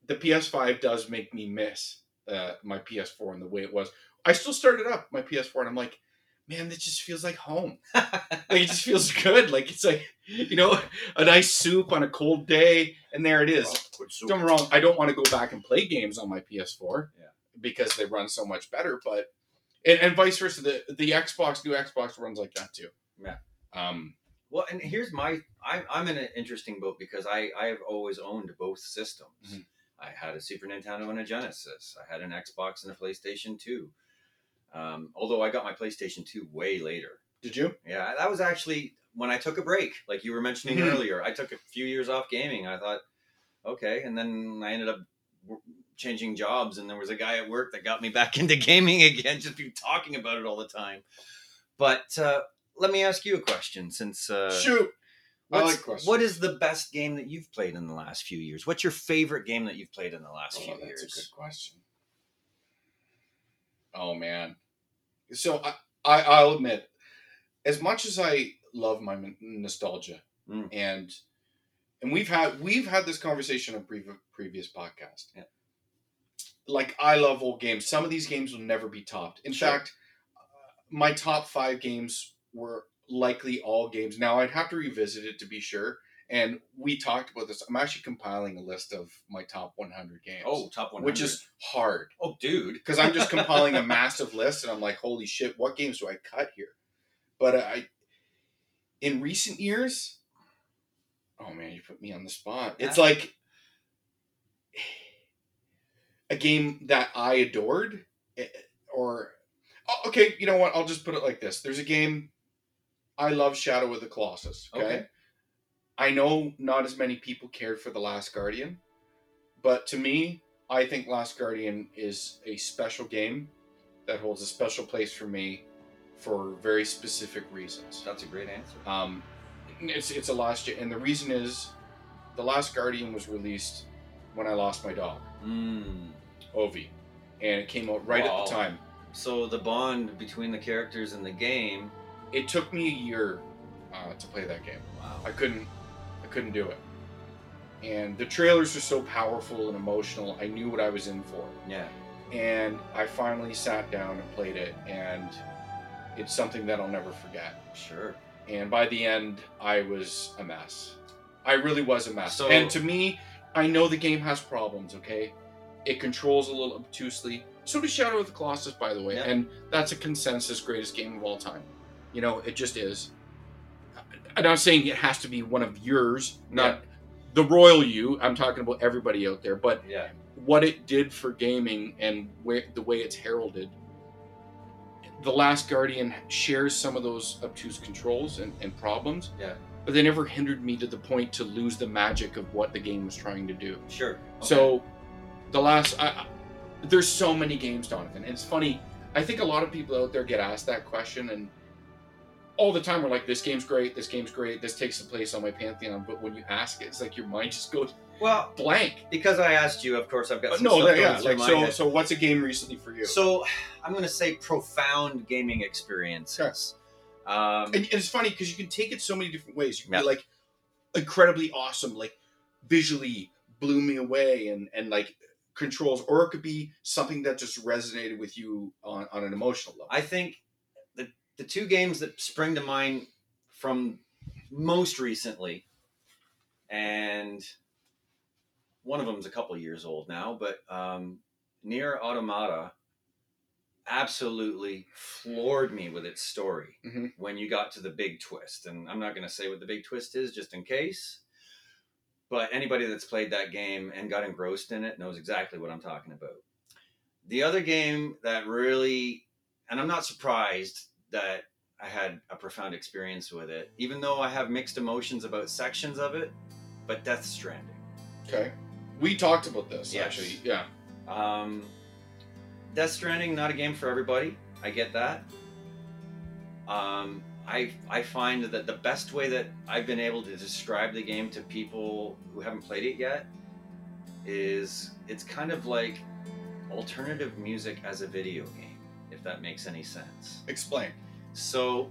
the PS5 does make me miss uh, my PS4 and the way it was. I still started up my PS4 and I'm like, man, this just feels like home. like it just feels good. Like it's like you know, a nice soup on a cold day, and there it is. Don't get me wrong. I don't want to go back and play games on my PS4 Yeah. Because they run so much better. But and, and vice versa, the the Xbox new Xbox runs like that too. Yeah. Um. Well, and here's my I'm I'm in an interesting boat because I I have always owned both systems. Mhm. I had a Super Nintendo and a Genesis. I had an Xbox and a PlayStation Two. Um, although I got my PlayStation Two way later. Did you? Yeah, that was actually when I took a break, like you were mentioning Mhm. earlier. I took a few years off gaming. I thought, okay, and then I ended up changing jobs, and there was a guy at work that got me back into gaming again, just be talking about it all the time. But uh, let me ask you a question, since uh, Shoot. Like questions. what is the best game that you've played in the last few years? What's your favorite game that you've played in the last Oh, few that's years? a good question. Oh man. So I, I I'll admit, as much as I love my nostalgia, Mm. and and we've had we've had this conversation on previous previous podcast. Yeah. Like I love old games. Some of these games will never be topped. In Sure. fact, uh, my top five games were likely all games. Now I'd have to revisit it to be sure. And we talked about this. I'm actually compiling a list of my top 100 games Oh, top 100, which is hard oh, dude. because I'm just compiling a massive list, and I'm like, holy shit, what games do I cut here? But I, in recent years, oh man, you put me on the spot. It's like a game that I adored, eh, or oh, okay, you know what? I'll just put it like this: There's a game I love, Shadow of the Colossus. Okay. Okay. I know not as many people cared for The Last Guardian, but to me, I think Last Guardian is a special game that holds a special place for me for very specific reasons. That's a great answer. Um, it's it's a last and the reason is, The Last Guardian was released when I lost my dog, Mm. Ovi, and it came out right at the time. So the bond between the characters in the game. It took me a year uh, to play that game. Wow. I couldn't I couldn't do it. And the trailers were so powerful and emotional. I knew what I was in for. Yeah. And I finally sat down and played it and it's something that I'll never forget. Sure. And by the end I was a mess. I really was a mess. So- and to me, I know the game has problems, okay? It controls a little obtusely. So does Shadow of the Colossus, by the way. Yeah. And that's a consensus greatest game of all time. You know, it just is. I'm not saying it has to be one of yours, not the royal you. I'm talking about everybody out there. But Yeah. what it did for gaming and where, the way it's heralded, The Last Guardian shares some of those obtuse controls and, and problems. Yeah. But they never hindered me to the point to lose the magic of what the game was trying to do. Sure. Okay. So, the last, I, I, there's so many games, Donovan. It's funny. I think a lot of people out there get asked that question, and all the time we're like, "This game's great. This game's great. This takes a place on my pantheon." But when you ask it, it's like your mind just goes well, blank. because I asked you, of course, I've got But some no, stuff yeah. Like so. So, what's a game recently for you? So I'm going to say profound gaming experiences. Um, and, and it's funny because you can take it so many different ways. You can Yeah. be like incredibly awesome, like visually blew me away, and and like controls, or it could be something that just resonated with you on, on an emotional level. I think the the two games that spring to mind from most recently, and one of them is a couple years old now, but um, NieR: Automata absolutely floored me with its story Mhm. when you got to the big twist. And I'm not going to say what the big twist is just in case. But anybody that's played that game and got engrossed in it knows exactly what I'm talking about. The other game that really, and I'm not surprised that I had a profound experience with it, even though I have mixed emotions about sections of it, but Death Stranding. okay, we talked about this Yes. actually. Yeah, Um, Death Stranding, not a game for everybody. I get that. Um, I I find that the best way that I've been able to describe the game to people who haven't played it yet is it's kind of like alternative music as a video game, if that makes any sense. explain. So,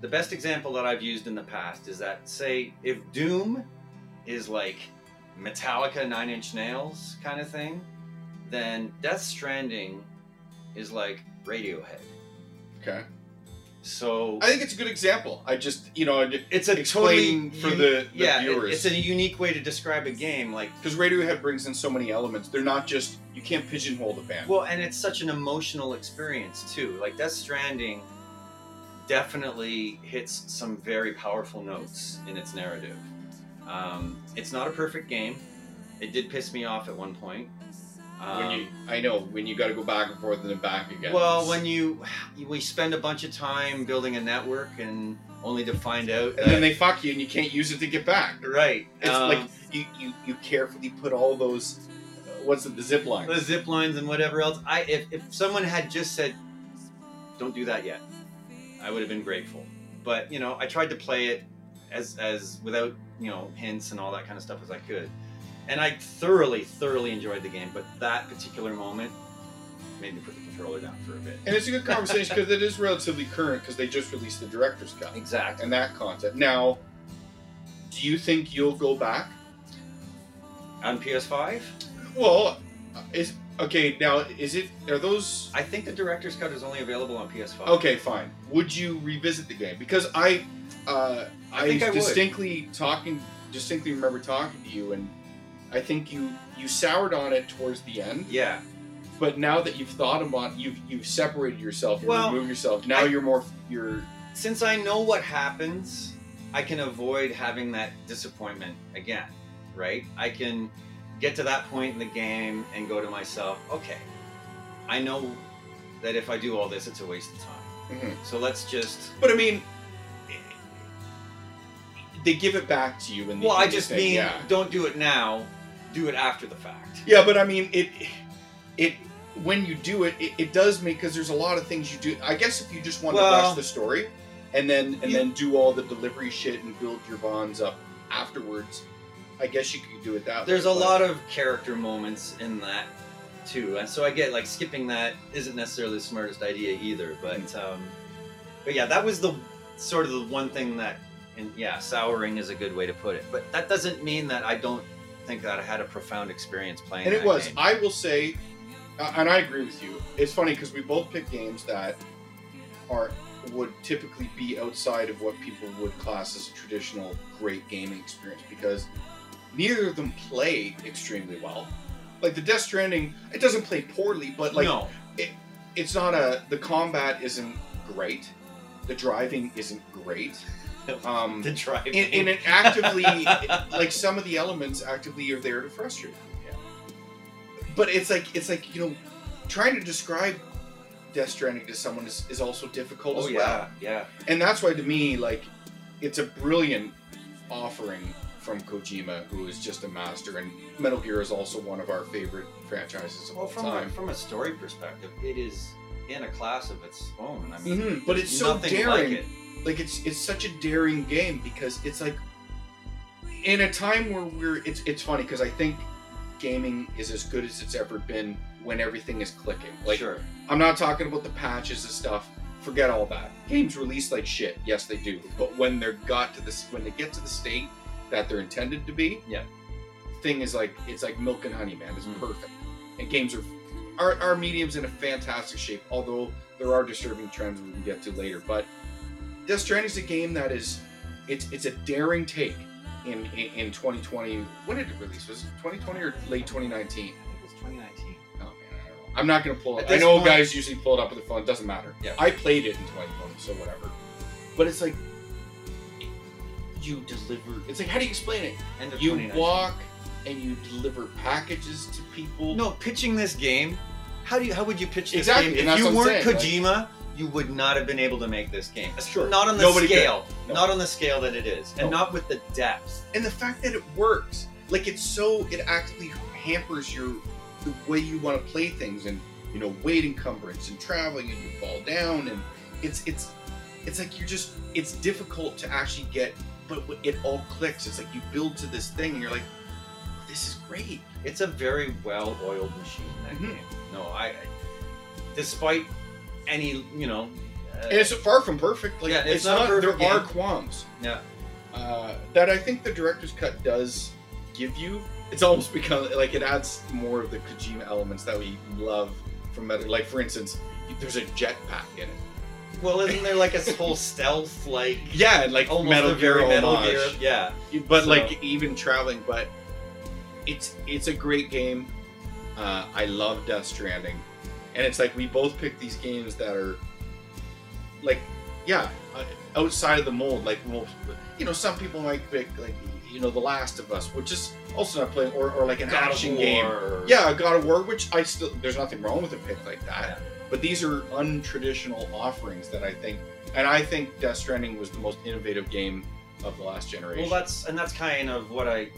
the best example that I've used in the past is that, say, if Doom is like Metallica Nine Inch Nails kind of thing, then Death Stranding is like Radiohead. Okay, So I think it's a good example. I just you know it's a totally for uni- the, the yeah, it- viewers it's a unique way to describe a game. Like because Radiohead brings in so many elements. They're not just you can't pigeonhole the band. Well, and it's such an emotional experience too. Like Death Stranding definitely hits some very powerful notes in its narrative. Um, it's not a perfect game. It did piss me off at one point. Um, when you I know when you got to go back and forth and then back again. well, when you we spend a bunch of time building a network and only to find out and that, then they fuck you and you can't use it to get back. right. It's um, like you, you you carefully put all those uh, what's it the zip lines. the zip lines and whatever else. I if, if someone had just said, "Don't do that yet," I would have been grateful. But you know, I tried to play it as as without you know hints and all that kind of stuff as I could, and I thoroughly thoroughly enjoyed the game. But that particular moment made me put the controller down for a bit. And it's a good conversation because it is relatively current because they just released the director's cut Exactly. and that content. Now, do you think you'll go back? On PS5, Well, is okay. Now, is it are those I think the director's cut is only available on PS5. okay? Fine. Would you revisit the game? Because I, uh, I think I would. distinctly talking, distinctly remember talking to you, and I think you you soured on it towards the end. Yeah. But now that you've thought about, you've you've separated yourself, you've Well, removed yourself. Now I- you're more you're since I know what happens, I can avoid having that disappointment again, right? I can get to that point in the game and go to myself, okay, I know that if I do all this, it's a waste of time. Mhm. So let's just. But I mean, they give it back to you in the. Well, I just thing, mean yeah. don't do it now, do it after the fact. Yeah, but I mean, it, it, when you do it, it, it does make because there's a lot of things you do. I guess if you just want to Well- rush the story, and then and You- then do all the delivery shit and build your bonds up afterwards, I guess you could do it that. Way. There's way. a but- lot of character moments in that too, and so I get like skipping that isn't necessarily the smartest idea either. But um, but yeah, that was the sort of the one thing that, and yeah, souring is a good way to put it. But that doesn't mean that I don't think that I had a profound experience playing. And it was. game. I will say, uh, and I agree with you. It's funny because we both pick games that are would typically be outside of what people would class as a traditional great gaming experience because neither of them play extremely well. Like the Death Stranding, it doesn't play poorly, but like no, it's not a the combat isn't great, the driving isn't great. Um, the driving. and, and it actively like some of the elements actively are there to frustrate you. Yeah. But it's like it's like you know, trying to describe Death Stranding to someone is, is also difficult oh as yeah, well. yeah. And that's why to me, like, it's a brilliant offering from Kojima, who is just a master. And Metal Gear is also one of our favorite franchises of Well, all from a, time. from a story perspective, it is in a class of its own. I mean, Mhm, But it's so daring. Like it. Like it's it's such a daring game because it's like in a time where we're it's it's funny because I think gaming is as good as it's ever been when everything is clicking. Like sure. I'm not talking about the patches and stuff. Forget all that. Games release like shit. Yes, they do. But when they're got to this, when they get to the state that they're intended to be, Yeah. thing is like it's like milk and honey, man. It's Mm. perfect. And games are our our medium's in a fantastic shape. Although there are disturbing trends we can get to later. But Death Stranding is a game that is it's it's a daring take in in, in 2020. When did it release? Was it 2020 or late 2019? I think it's 2019. Oh man, I don't know. I'm not gonna pull it. I know point- guys usually pull it up with the phone. It doesn't matter. Yeah. I played it in 2020, so whatever. But it's like you deliver. It's like how do you explain it? End of You walk and you deliver packages to people. No, pitching this game. How do you? How would you pitch this Exactly, game? and If you weren't saying, Kojima, you would not have been able to make this game. Sure. Not on the Nobody scale. No. Not on the scale that it is, and No. not with the depth. and the fact that it works, like it's so it actively hampers your the way you want to play things, and you know weight encumbrance and traveling, and you fall down, and it's it's it's like you're just it's difficult to actually get, but it all clicks. It's like you build to this thing, and you're like, this is great. It's a very well-oiled machine. That Mhm. game. No, I. Despite any, you know. Uh, it's far from perfect. Like Yeah, it's, it's not not. perfect there are qualms. Yeah. Uh, that I think the director's cut does give you. It's almost become like it adds more of the Kojima elements that we love from Metal. Like for instance, there's a jetpack in it. Well, isn't there like a whole stealth like Yeah, and like almost Metal a Gear very Metal homage. Gear? Yeah. but So- like even traveling but it's it's a great game uh, i love death stranding and it's like we both pick these games that are like yeah uh, outside of the mold like most you know some people might pick like you know the last of us which is also not playing or, or like an God action game. Yeah god of war which i still there's nothing wrong with a pick like that. Yeah. but these are untraditional offerings that i think and i think death stranding was the most innovative game of the last generation. Well, that's and that's kind of what I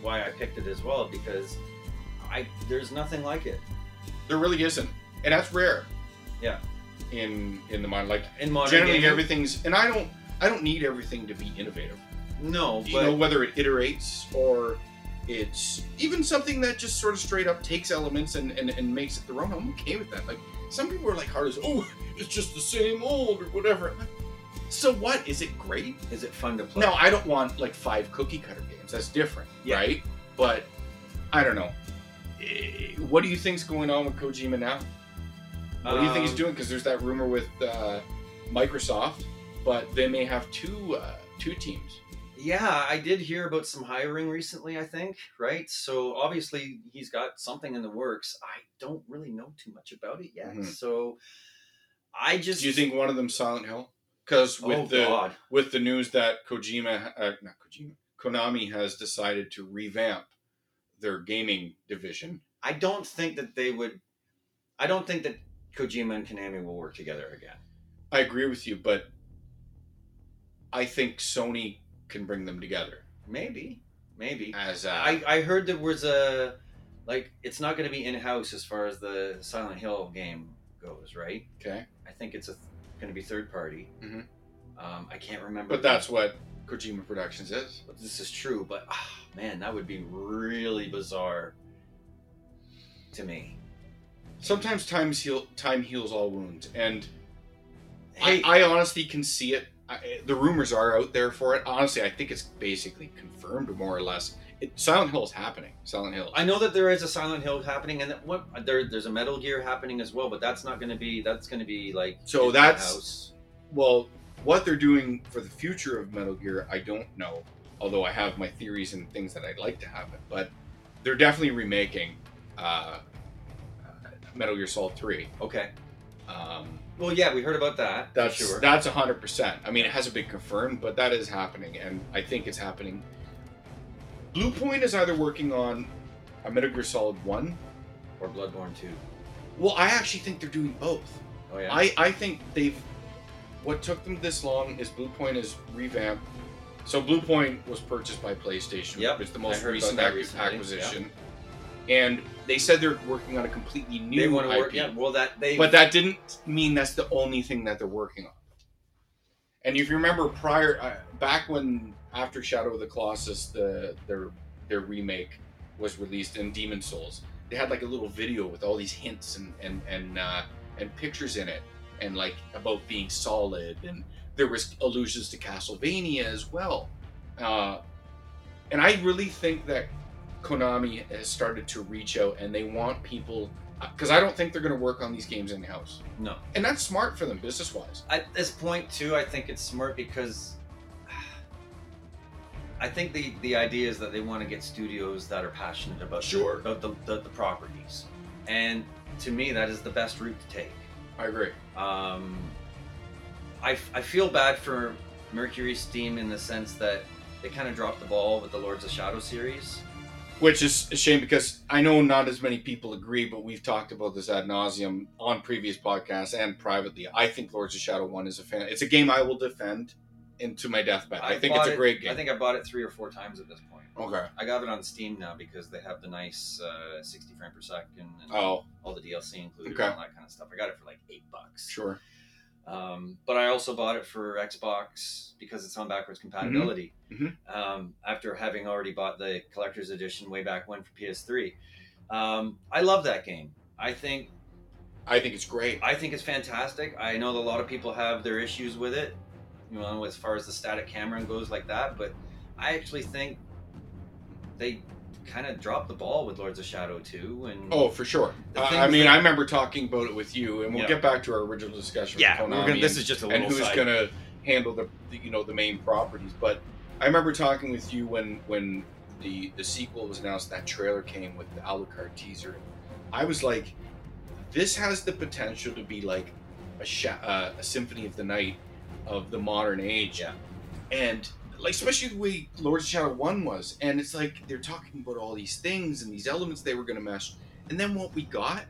why I picked it as well because I there's nothing like it. There really isn't, and that's rare. Yeah. In in the mind, like in modern generally gaming. everything's, and I don't I don't need everything to be innovative. No, You but know whether it iterates or it's even something that just sort of straight up takes elements and, and, and makes it their own. I'm okay with that. Like some people are like hard as oh it's just the same old or whatever. Like, So what? Is it great? is it fun to play? No, I don't want like five cookie cutter games. That's different, Yeah. right? But I don't know. Eh, What do you think's going on with Kojima now? What do you think he's Um, doing? Because there's that rumor with uh, Microsoft, but they may have two uh, two teams. Yeah, I did hear about some hiring recently, I think, right? So obviously he's got something in the works. I don't really know too much about it yet. Mhm. So I just Do you think one of them Silent Hill? Because with oh the god. with the news that Kojima, uh, not Kojima, Konami has decided to revamp their gaming division. I don't think that they would I don't think that Kojima and Konami will work together again. I agree with you, but I think Sony can bring them together Maybe. Maybe. as uh, I, I heard there was a like it's not going to be in house as far as the Silent Hill game goes, right? okay, I think it's going to be third party. Mhm. Um, I can't remember. but that's what Kojima Productions is. but this is true. But ah, man, that would be really bizarre to me. Sometimes times heal, time heals all wounds, and Hey, I, I honestly can see it. I, the rumors are out there for it. Honestly, I think it's basically confirmed more or less. It, Silent Hill is happening. Silent Hill. I know that there is a Silent Hill happening, and that what there, there's a Metal Gear happening as well. But that's not going to be. That's going to be like So that's- house. well, what they're doing for the future of Metal Gear, I don't know. Although I have my theories and things that I'd like to happen, but they're definitely remaking uh, Metal Gear Solid Three. okay. Um, Well, yeah, we heard about that. that's sure. that's hundred percent. I mean, it hasn't been confirmed, but that is happening, and I think it's happening. Bluepoint is either working on a Metal Gear Solid One. or Bloodborne Two. Well, I actually think they're doing both. Oh yeah. I, I think they've. What took them this long is Bluepoint is revamped. So Bluepoint was purchased by PlayStation. Yep, It's the most recent recently, acquisition. And they said they're working on a completely new they want to IP. work. Yeah. Well, that they. But that didn't mean that's the only thing that they're working on. And if you remember prior, uh, back when after Shadow of the Colossus, the their their remake was released in Demon's Souls, they had like a little video with all these hints and and and uh, and pictures in it, and like about being solid, and there was allusions to Castlevania as well. Uh, and I really think that Konami has started to reach out, and they want people because I don't think they're going to work on these games in house, no. and that's smart for them business wise. At this point, too, I think it's smart because I think the the idea is that they want to get studios that are passionate about Sure. about the, the, the properties, and to me, that is the best route to take. I agree. Um, I, I feel bad for MercurySteam in the sense that they kind of dropped the ball with the Lords of Shadow series. Which is a shame because I know not as many people agree, but we've talked about this ad nauseum on previous podcasts and privately. I think Lords of Shadow One is a fan. It's a game I will defend into my deathbed. I, think it's a it- great game. I think I bought it three or four times at this point. okay. I got it on Steam now because they have the nice uh, 60 frame per second and Oh, all the DLC included Okay. and all that kind of stuff. I got it for like eight bucks. sure. Um, but I also bought it for Xbox because it's on backwards compatibility. Mhm. Um, after having already bought the collector's edition way back when for PS3, um, I love that game. I think I think it's great. I think it's fantastic. I know that a lot of people have their issues with it, you know, as far as the static camera goes like that. But I actually think they kind of dropped the ball with Lords of Shadow 2 and Oh, for sure. Uh, I mean, that- I remember talking about it with you, and we'll Yeah. get back to our original discussion. yeah, with we're Konami gonna, this is just a and who's going to handle the, the you know the main properties. But I remember talking with you when when the the sequel was announced. That trailer came with the Alucard teaser. I was like, this has the potential to be like a uh, a symphony of the night of the modern age. Yeah. and like especially the way Lords of Shadow One was, and it's like they're talking about all these things and these elements they were going to mesh, and then what we got,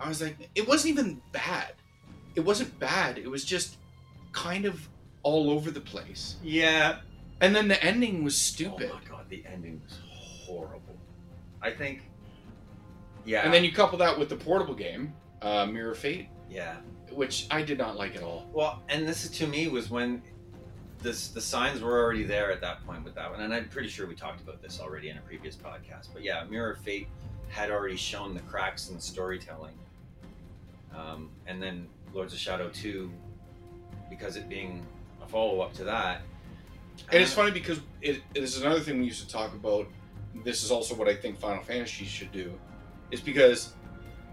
I was like, it wasn't even bad. It wasn't bad. It was just kind of all over the place. Yeah. And then the ending was stupid. Oh my god, the ending was horrible. I think. Yeah. And then you couple that with the portable game, uh, Mirror Fate, Yeah. which I did not like at all. Well, and this to me was when this the signs were already there at that point with that one, and I'm pretty sure we talked about this already in a previous podcast. But yeah, Mirror of Fate had already shown the cracks in the storytelling, um, and then Lords of Shadow Two, because it being a follow up to that. And it's funny because it, it is another thing we used to talk about. This is also what I think Final Fantasy should do, is because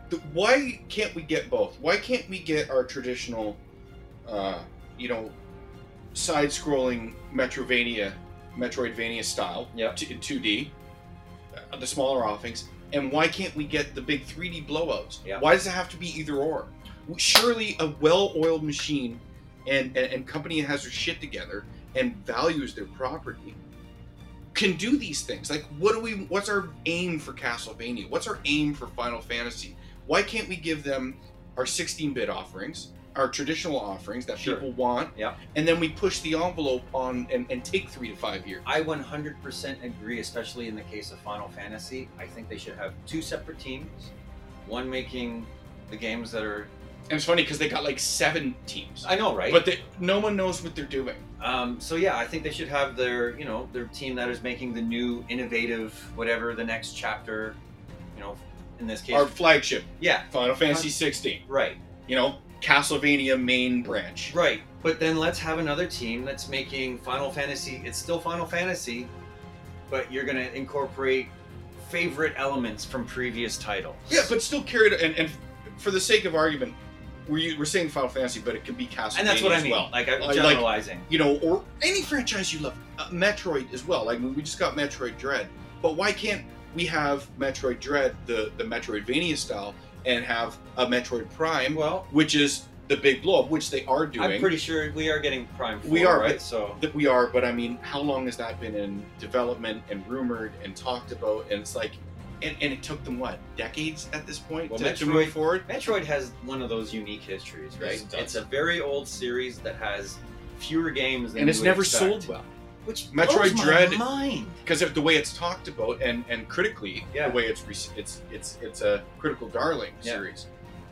the, why can't we get both? Why can't we get our traditional, uh, you know, side-scrolling Metrovania, Metroidvania style Yep. in 2D, uh, the smaller offings, and why can't we get the big 3D blowouts? Yeah. Why does it have to be either or? Surely a well-oiled machine and, and, and company that has their shit together and values their property can do these things. Like, what do we? What's our aim for Castlevania? What's our aim for Final Fantasy? Why can't we give them our 16-bit offerings, our traditional offerings that Sure. people want, Yeah. and then we push the envelope on and, and take three to five years? I 100% agree, especially in the case of Final Fantasy. I think they should have two separate teams, one making the games that are. And it's funny because they got like seven teams, I know, right? but they, no one knows what they're doing. Um, so yeah, I think they should have their, you know, their team that is making the new, innovative, whatever the next chapter. You know, in this case, Our flagship, yeah, Final Fantasy 16. right, You know, Castlevania main branch. right. But then let's have another team that's making Final Fantasy. It's still Final Fantasy, but you're gonna incorporate favorite elements from previous titles. Yeah, but still carried and, and for the sake of argument, we're, we're saying Final Fantasy, but it could be Castlevania and that's what I as mean. well. Like I'm Like- generalizing. You know, or any franchise you love, uh, Metroid as well. Like we just got Metroid Dread, but why can't we have Metroid Dread, the the Metroidvania style, and have a Metroid Prime, well, which is the big blow up, which they are doing. I'm pretty sure we are getting Prime. 4, We are, right. but- So that we are, but I mean, how long has that been in development and rumored and talked about? And it's like, and, and it took them what decades at this point Well, to, to Metroid- move forward. Metroid has one of those unique histories, right? It it's a very old series that has fewer games than and it's never expect. sold well Which Metroid Dread- because of the way it's talked about and and critically Yeah. the way it's re- it's it's it's a critical darling Yeah. series.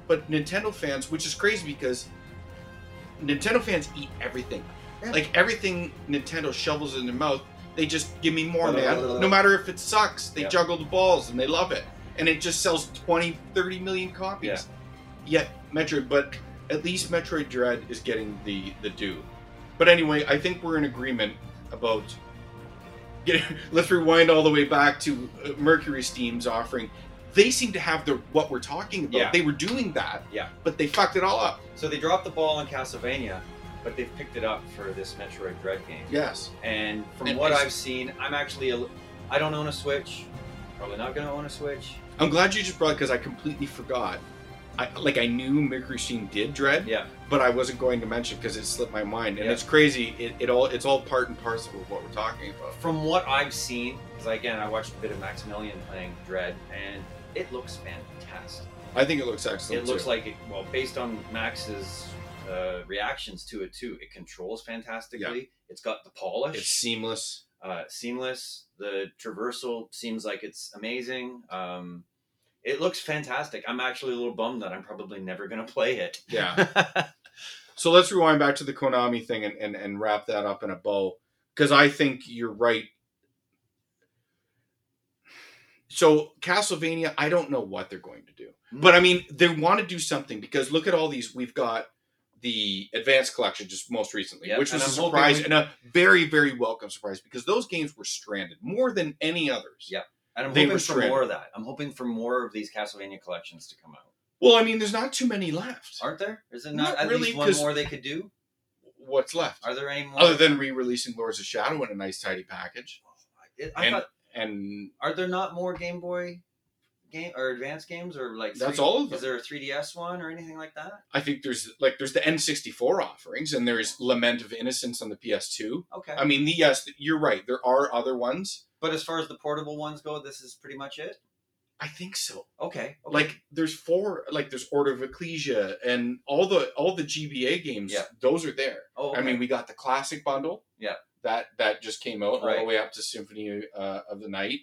But Nintendo fans, which is crazy because Nintendo fans eat everything. Yeah. Like everything Nintendo shovels in their mouth, they just give me more, man. No matter if it sucks, they juggle the balls and they love it. And it just sells 20, 30 million copies. Yet Metroid, but at least Metroid Dread is getting the the due. But anyway, I think we're in agreement about getting. Let's rewind all the way back to uh, MercurySteam's offering. They seem to have the what we're talking about. Yeah. They were doing that. Yeah. But they fucked it all up. So they dropped the ball on Castlevania, but they've picked it up for this Metroid Dread game. Yes. And from And what I've seen, I'm actually a, I don't own a Switch. Probably not gonna own a Switch. I'm glad you just brought because I completely forgot. I like I knew MercurySteam did Dread, Yeah. but I wasn't going to mention because it slipped my mind. And Yeah. it's crazy. It, it all it's all part and parcel of what we're talking about. From what I've seen, because again, I watched a bit of Maximilian playing Dread, and it looks fantastic. I think it looks excellent. It looks like it, well, based on Max's uh, reactions to it too, it controls fantastically. Yeah. It's got the polish. it's seamless. uh, seamless. The traversal seems like it's amazing. Um, it looks fantastic. I'm actually a little bummed that I'm probably never going to play it. Yeah. So let's rewind back to the Konami thing and, and, and wrap that up in a bow. Because I think you're right. So Castlevania, I don't know what they're going to do. Mm. But I mean, they want to do something because look at all these. We've got the Advanced Collection just most recently, Yep, which was and a surprise we- and a very, very welcome surprise because those games were stranded more than any others. Yep. And I'm They hoping for more of that. I'm hoping for more of these Castlevania collections to come out. Well, I mean, there's not too many left. Aren't there? Is there Not not, at really, least one more they could do? What's left? Are there any more? Other than re-releasing Lords of Shadow in a nice tidy package, I- I and- thought, and are there not more Game Boy game or advanced games or like? That's 3 all of them. Is there a 3DS one or anything like that? I think there's like there's the N64 offerings, and there's Lament of Innocence on the PS2. Okay, I mean, the, yes, you're right. There are other ones. But as far as the portable ones go, this is pretty much it. I think so. Okay, okay. Like there's four, like there's Order of Ecclesia, and all the all the GBA games. Yeah. those are there. oh, I mean, we got the classic bundle. Yeah. That that just came out all the Right. way up to Symphony uh, of the Night.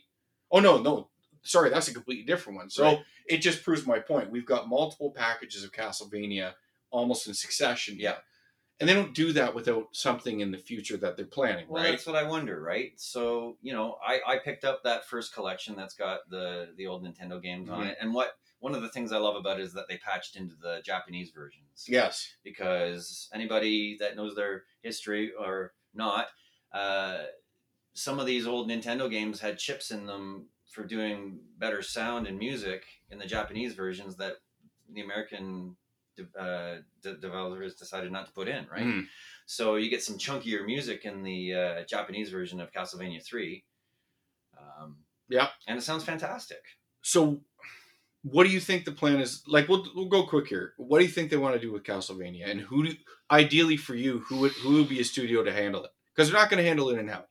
Oh no, no, sorry, that's a completely different one. So Right. it just proves my point. We've got multiple packages of Castlevania almost in succession. Yeah. And they don't do that without something in the future that they're planning, Well, right? that's what I wonder, right? So you know, I, I picked up that first collection that's got the the old Nintendo games on Mhm. it, and what one of the things I love about it is that they patched into the Japanese versions. Yes. because anybody that knows their history or not, uh, some of these old Nintendo games had chips in them for doing better sound and music in the Japanese versions that the American uh, de- developers decided not to put in, right? Mm. So you get some chunkier music in the uh, Japanese version of Castlevania 3. Um, Yeah. And it sounds fantastic. So, what do you think the plan is? Like, we'll, we'll go quick here. What do you think they want to do with Castlevania? And who, do, ideally for you, who would who would be a studio to handle it? Because they're not going to handle it in house.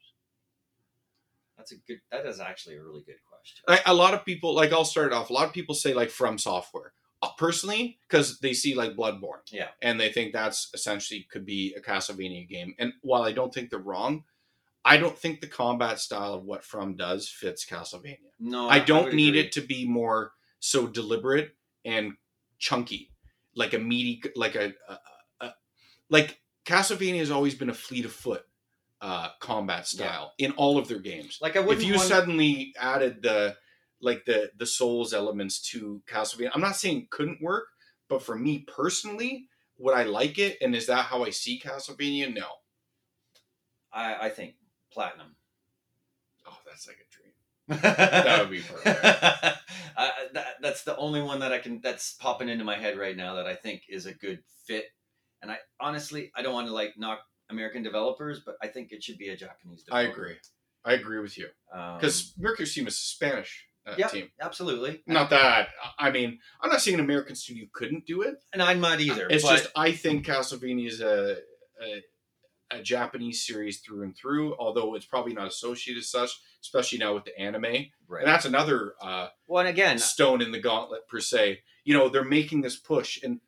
That's a good, that is actually a really good question. I, a lot of people, like, I'll start it off. A lot of people say like FromSoftware. Uh, Personally, because they see like Bloodborne, Yeah. and they think that's essentially could be a Castlevania game. And while I don't think they're wrong, I don't think the combat style of what From does fits Castlevania. No, I don't would need agree. it to be more so deliberate and chunky, like a meaty, like a, a, a like Castlevania has always been a fleet of foot uh, combat style in all of their games. Like I wouldn't you want- suddenly added the like the the Souls elements to Castlevania, I'm not saying it couldn't work, but for me personally, would I like it? And is that how I see Castlevania? No. I, I think platinum. Oh, that's like a dream. That would be perfect. uh, that, that's the only one that I can. That's popping into my head right now that I think is a good fit. And I honestly, I don't want to like knock American developers, but I think it should be a Japanese. I agree. I agree with you Um, because MercurySteam is Spanish uh, Yeah. team. absolutely, Not that I mean, I'm not saying an American studio couldn't do it. and I'm not either. It's but just I think Castlevania is a, a a Japanese series through and through. Although it's probably not associated as such, especially now with the anime, right. and that's another uh, well, and again, stone in the gauntlet per se. You know, they're making this push, and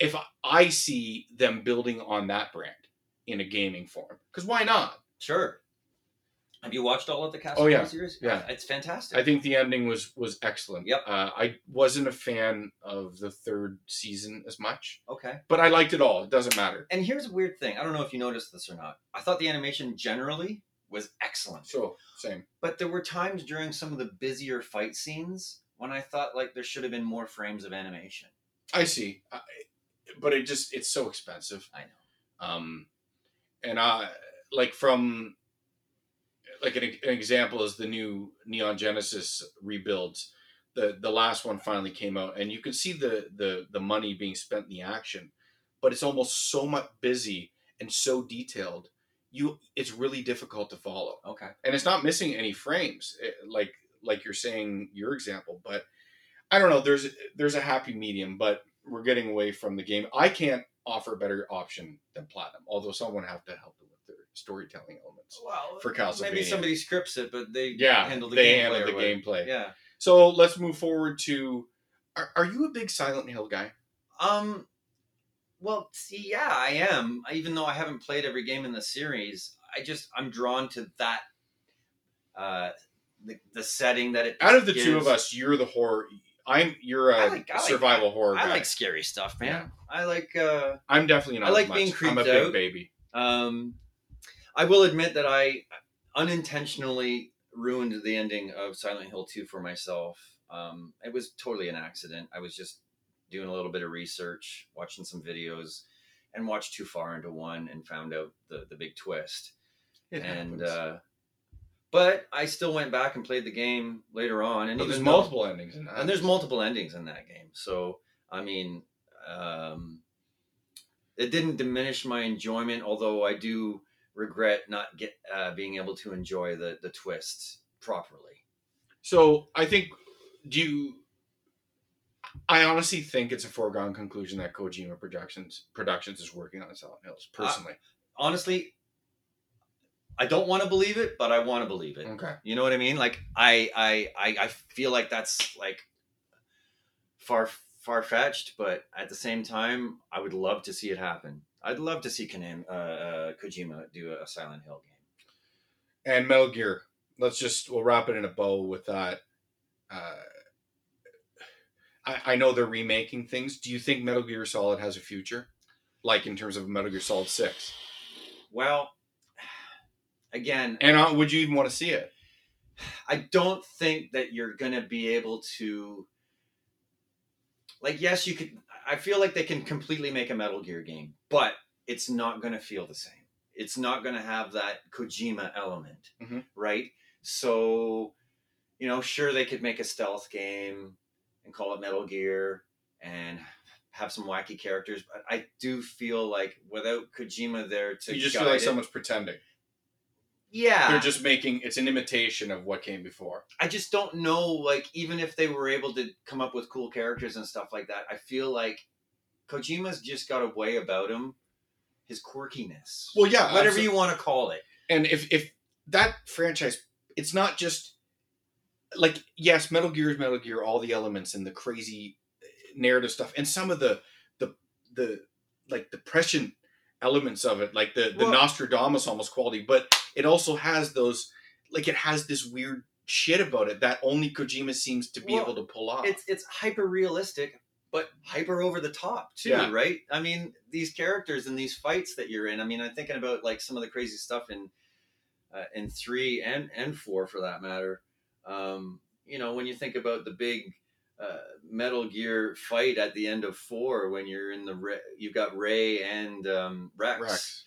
if I see them building on that brand in a gaming form, because why not? sure. Have you watched all of the Castlevania Oh, yeah. series? Yeah. it's fantastic. I think the ending was was excellent. Yep. Uh, I wasn't a fan of the third season as much, okay. but I liked it all. It doesn't matter. And here's a weird thing. I don't know if you noticed this or not. I thought the animation generally was excellent. So same. But there were times during some of the busier fight scenes when I thought like there should have been more frames of animation. I see, I, but it just it's so expensive. I know. Um, and I like from like an, an example is the new Neon Genesis rebuilds. The the last one finally came out, and you can see the the the money being spent in the action, but it's almost so much busy and so detailed. You it's really difficult to follow, Okay. and it's not missing any frames, eh, like like you're saying your example. But I don't know. There's there's a happy medium, but we're getting away from the game. I can't offer a better option than platinum, although someone have to help them with their storytelling elements. Well, For Castlevania. maybe somebody scripts it, but they Yeah, handle the they gameplay handle the gameplay. Yeah. So let's move forward to. Are, are you a big Silent Hill guy? Um. Well, see, yeah, I am. Even though I haven't played every game in the series, I just I'm drawn to that. Uh, the, the setting that it Out of the two of us, you're the horror. I'm you're a I like- I like- survival horror I guy. like scary stuff, man. I like. uh I'm definitely not. I like as much. being I'm a creeped big out. baby. Um, I will admit that I unintentionally ruined the ending of Silent Hill 2 for myself. Um, it was totally an accident. I was just doing a little bit of research, watching some videos, and watched too far into one and found out the, the big twist. It and uh, But I still went back and played the game later on, and there's though- multiple endings in that. and there's multiple endings in that game. So I mean, um, it didn't diminish my enjoyment, although I do regret not get uh, being able to enjoy the the twists properly. So I think do you I honestly think it's a foregone conclusion that Kojima Productions Productions is working on Silent Hills. Personally, Honestly, I don't want to believe it, but I want to believe it. okay. You know what I mean? Like I I I, I feel like that's like far far fetched, but at the same time, I would love to see it happen. I'd love to see Konami, uh, uh, Kojima do a Silent Hill game. And Metal Gear. Let's just we'll wrap it in a bow with that. Uh, I, I know they're remaking things. Do you think Metal Gear Solid has a future? Like in terms of Metal Gear Solid Six, Well, again, and uh, would you even want to see it? I don't think that you're gonna be able to. Like, yes, you could. I feel like they can completely make a Metal Gear game, but it's not gonna feel the same. It's not gonna have that Kojima element, Mhm. right? So, you know, sure they could make a stealth game and call it Metal Gear and have some wacky characters, but I do feel like without Kojima there to you just feel like it- someone's pretending. Yeah, They're just making it's an imitation of what came before. I just don't know. Like, even if they were able to come up with cool characters and stuff like that, I feel like Kojima's just got a way about him, his quirkiness, Well, yeah, whatever absolutely. you want to call it. and if if that franchise it's not just like yes metal gear is metal gear all the elements and the crazy eh, narrative stuff and some of the the the like depression elements of it like the the Well- nostradamus almost quality but it also has those like it has this weird shit about it that only kojima seems to be Well, able to pull off It's it's hyper realistic, but hyper over the top too, Yeah. right? I mean, these characters and these fights that you're in. I mean, I'm thinking about like some of the crazy stuff in uh, in three and and four for that matter. Um, you know, when you think about the big uh, Metal Gear fight at the end of four, when you're in the Ra- you've got Ray and um, Rex. Rex.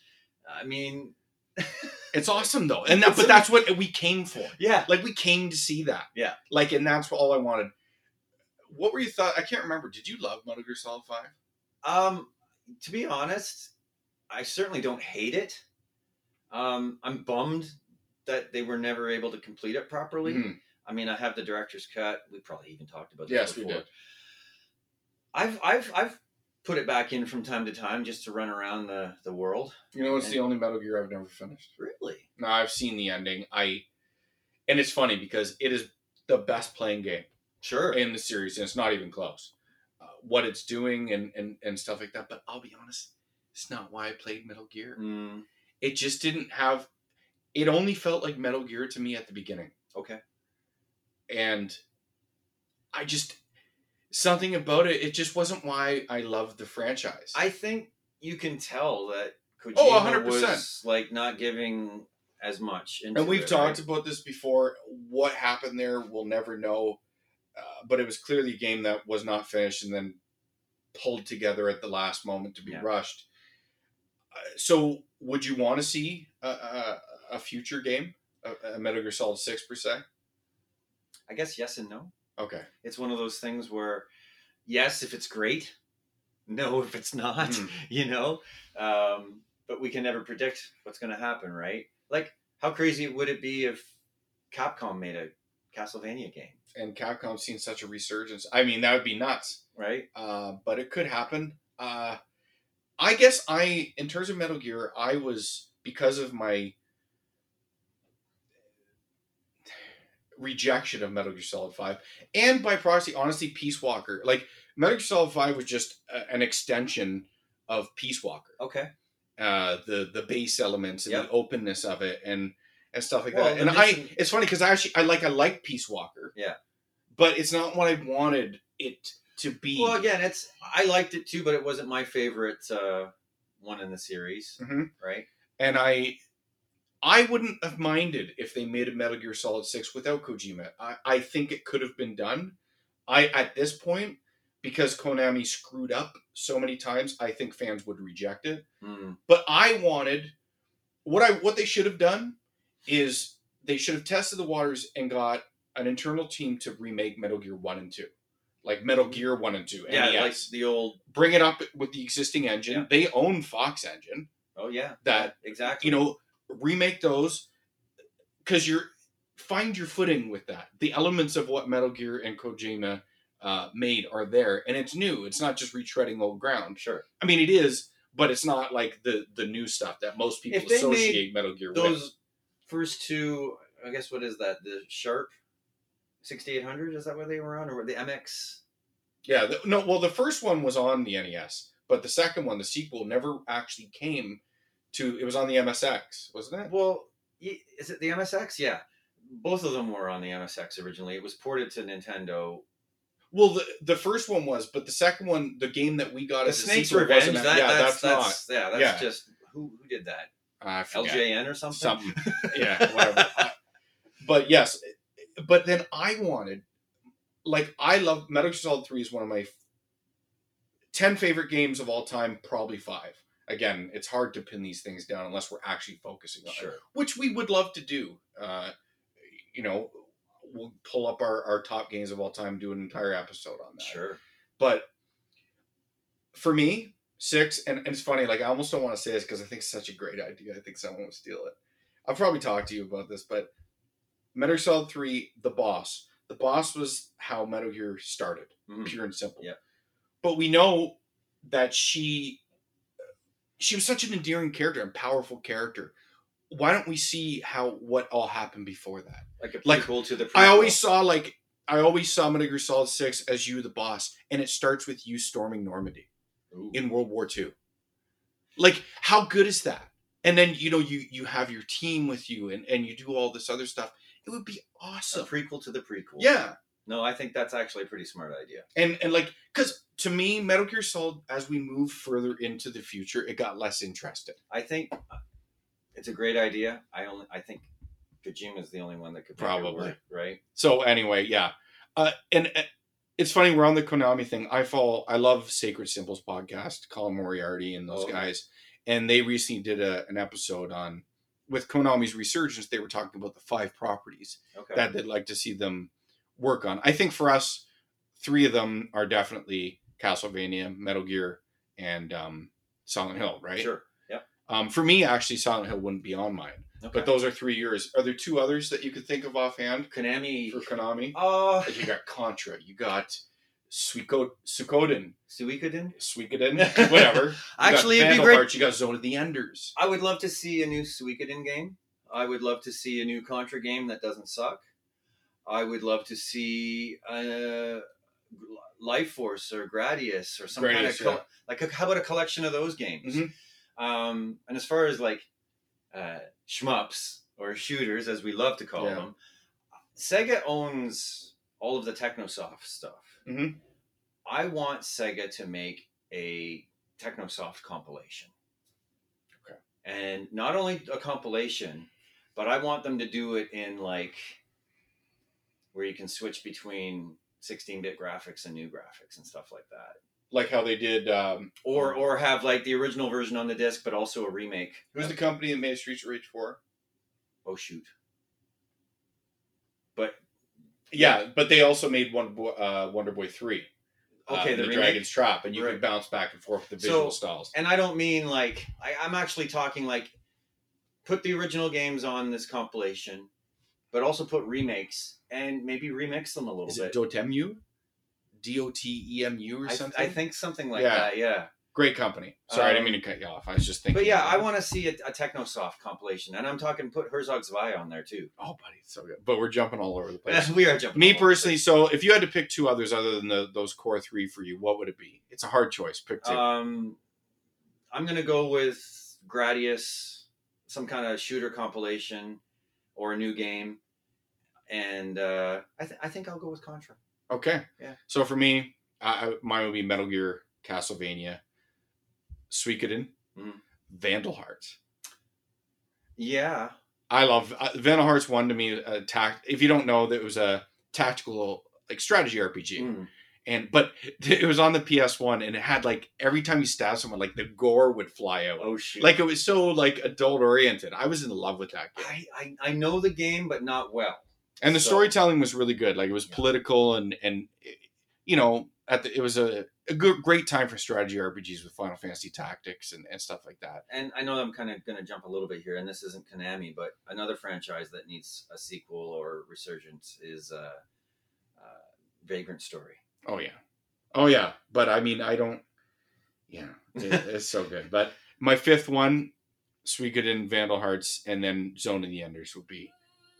I mean, it's awesome though and that, but that's what we came for yeah, like we came to see that Yeah. like and that's all i wanted what were you thought i can't remember did you love metal gear solid 5 Um, to be honest, I certainly don't hate it. Um, I'm bummed that they were never able to complete it properly. Mhm. I mean, I have the director's cut. We probably even talked about this Yes, we did. I've I've I've put it back in from time to time just to run around the the world. You know, it's the only Metal Gear I've never finished. Really? No, I've seen the ending. I, and it's funny because it is the best playing game Sure. in the series, and it's not even close. Uh, what it's doing and, and and stuff like that. But I'll be honest, it's not why I played Metal Gear. Mm, It just didn't have. It only felt like Metal Gear to me at the beginning, okay. And I just something about it. It just wasn't why I loved the franchise. I think you can tell that Kojima Oh, 100%. was like not giving as much. And we've it, talked right? about this before. What happened there, we'll never know. Uh, but it was clearly a game that was not finished and then pulled together at the last moment to be Yeah. rushed. Uh, so, would you want to see a, a, a future game, a, a Metal Gear Solid Six per se? I guess yes and no. Okay. it's one of those things where yes if it's great no if it's not Mhm. you know um, but we can never predict what's going to happen right like how crazy would it be if capcom made a castlevania game And Capcom's seen such a resurgence. I mean, that would be nuts. right uh, but it could happen. Uh, I guess I, in terms of Metal Gear, I was because of my rejection of Metal Gear Solid Five, and by proxy, honestly, Peace Walker. Like Metal Gear Solid Five was just a, an extension of Peace Walker. okay Uh, the the base elements and Yep. the openness of it, and and stuff like Well, that. And I, it's funny because I actually I like I like Peace Walker. Yeah. But it's not what I wanted it to be. well again it's i liked it too but it wasn't my favorite uh, one in the series Mhm. right and I I wouldn't have minded if they made a Metal Gear Solid 6 without Kojima. I, I think it could have been done. I at this point, because Konami screwed up so many times, I think fans would reject it. Mm, But I wanted what I what they should have done is they should have tested the waters and got an internal team to remake Metal Gear One and Two, like Metal Gear One and Two. yeah, NES. like the old. bring it up with the existing engine. Yeah. They own Fox Engine. Oh yeah, That exactly. you know, remake those because you're find your footing with that. The elements of what Metal Gear and Kojima uh, made are there, and it's new. It's not just retreading old ground. Sure. I mean, it is, but it's not like the the new stuff that most people If they associate Metal Gear with. Those first two, I guess, what is that? The Sharp 6800? Is that what they were on, or the MX? Yeah, the, no. Well, the first one was on the NES, but the second one, the sequel, never actually came to. It was on the MSX, wasn't it? Well, is it the MSX? Yeah, both of them were on the MSX originally. It was ported to Nintendo. Well, the the first one was, but the second one, the game that we got The as a Snake's sequel Revenge. wasn't- That, yeah, that's, that's, that's, yeah, that's yeah. just who who did that? I forget. LJN or something. something. yeah, whatever. But yes, but then I wanted, like, I love Metal Gear Solid Three is one of my ten favorite games of all time, probably five. Again, it's hard to pin these things down unless we're actually focusing on it, Sure. which we would love to do. Uh, you know, we'll pull up our, our top games of all time, do an entire episode on that. Sure. But for me, six, and, and it's funny, like I almost don't want to say this because I think it's such a great idea. I think someone would steal it. I'll probably talk to you about this, but Metal Gear Solid 3, the boss. The boss was how Metal Gear started, Mhm. pure and simple. Yeah. But we know that she she was such an endearing character and powerful character. Why don't we see how what all happened before that? Like a Like, prequel to the. Prequel. I always saw like I always saw Metal Gear Solid Six as you, the boss, and it starts with you storming Normandy Ooh. in World War II. Like, how good is that? And then you know you you have your team with you, and and you do all this other stuff. It would be a awesome. prequel to the prequel. Yeah, No, I think that's actually a pretty smart idea. and and like because to me, Metal Gear Solid, as we move further into the future, it got less interesting. I think uh, it's a great idea. I only I think Kojima is the only one that could Probably. work, right. So anyway, yeah, uh, and uh, it's funny we're on the Konami thing. I follow, I love Sacred Symbols podcast, Colin Moriarty and those Oh. guys, and they recently did a, an episode on with Konami's resurgence. They were talking about the five properties Okay. that they'd like to see them work on. I think for us, three of them are definitely Castlevania, Metal Gear, and um, Silent Hill. Right? Sure. Yep. Um, for me, actually, Silent Hill wouldn't be on mine, Okay. but those are three years. Are there two others that you could think of offhand Konami. for Konami? Oh, Like you got Contra, you got Suiko, Suikoden, Suikoden. Suikoden, whatever. Actually, it'd be great. You got Zone of the Enders. I would love to see a new Suikoden game. I would love to see a new Contra game that doesn't suck. I would love to see uh, Life Force or Gradius or some kind of col- yeah. like how about a collection of those games? Mhm. Um, and as far as like uh, shmups or shooters, as we love to call Yeah. them, Sega owns all of the Technosoft stuff. Mhm. I want Sega to make a Technosoft compilation. Okay. And not only a compilation, but I want them to do it in like where you can switch between 16-bit graphics and new graphics and stuff like that. Like how they did. Um, Or or have like the original version on the disc, but also a remake. who's the company that made Streets of Rage 4? Oh shoot! But Yeah, but they also made one Boy, uh, Wonder Boy 3. Okay, uh, the the. Dragon's Trap, and you Right. could bounce back and forth with the So- visual styles. and I don't mean like I, I'm actually talking like put the original games on this compilation, but also put remakes and maybe remix them a little Is bit. it Dotemu? D O T E M U or I, something? I think something like Yeah. that. Yeah. Great company. Sorry, I didn't Um, mean to cut you off. I was just thinking. But yeah, I want to see a, a Technosoft compilation, and I'm talking put Herzog's Zwei on there too. Oh, buddy, it's so good. But we're jumping all over the place. we are jumping. Me personally, so if you had to pick two others other than the, those core three for you, what would it be? It's a hard choice. Pick two. Um, I'm gonna go with Gradius, some kind of shooter compilation, or a new game, and uh, I, th- I think I'll go with Contra. okay. yeah. So for me, I, I, mine would be Metal Gear, Castlevania, Suikoden, Mhm. Vandal Hearts. Yeah, I love uh, Vandal Hearts. One to me, tact. If you don't know, that it was a tactical like strategy RPG. Mm. and but it was on the PS1, and it had like every time you stab someone, like the gore would fly out. Oh shit! Like it was so like adult oriented. I was in love with that game, I, I I know the game, but not well. And the So- storytelling was really good. Like it was Yeah. political and and you know at the, it was a, a good great time for strategy RPGs with Final Fantasy Tactics and, and stuff like that. And I know I'm kind of going to jump a little bit here, and this isn't Konami, but another franchise that needs a sequel or resurgence is uh, uh, Vagrant Story. Oh yeah, oh yeah. But I mean, I don't. Yeah, it, it's so good. But my fifth one, Suikoden, Vandal Hearts, and then Zone of the Enders would be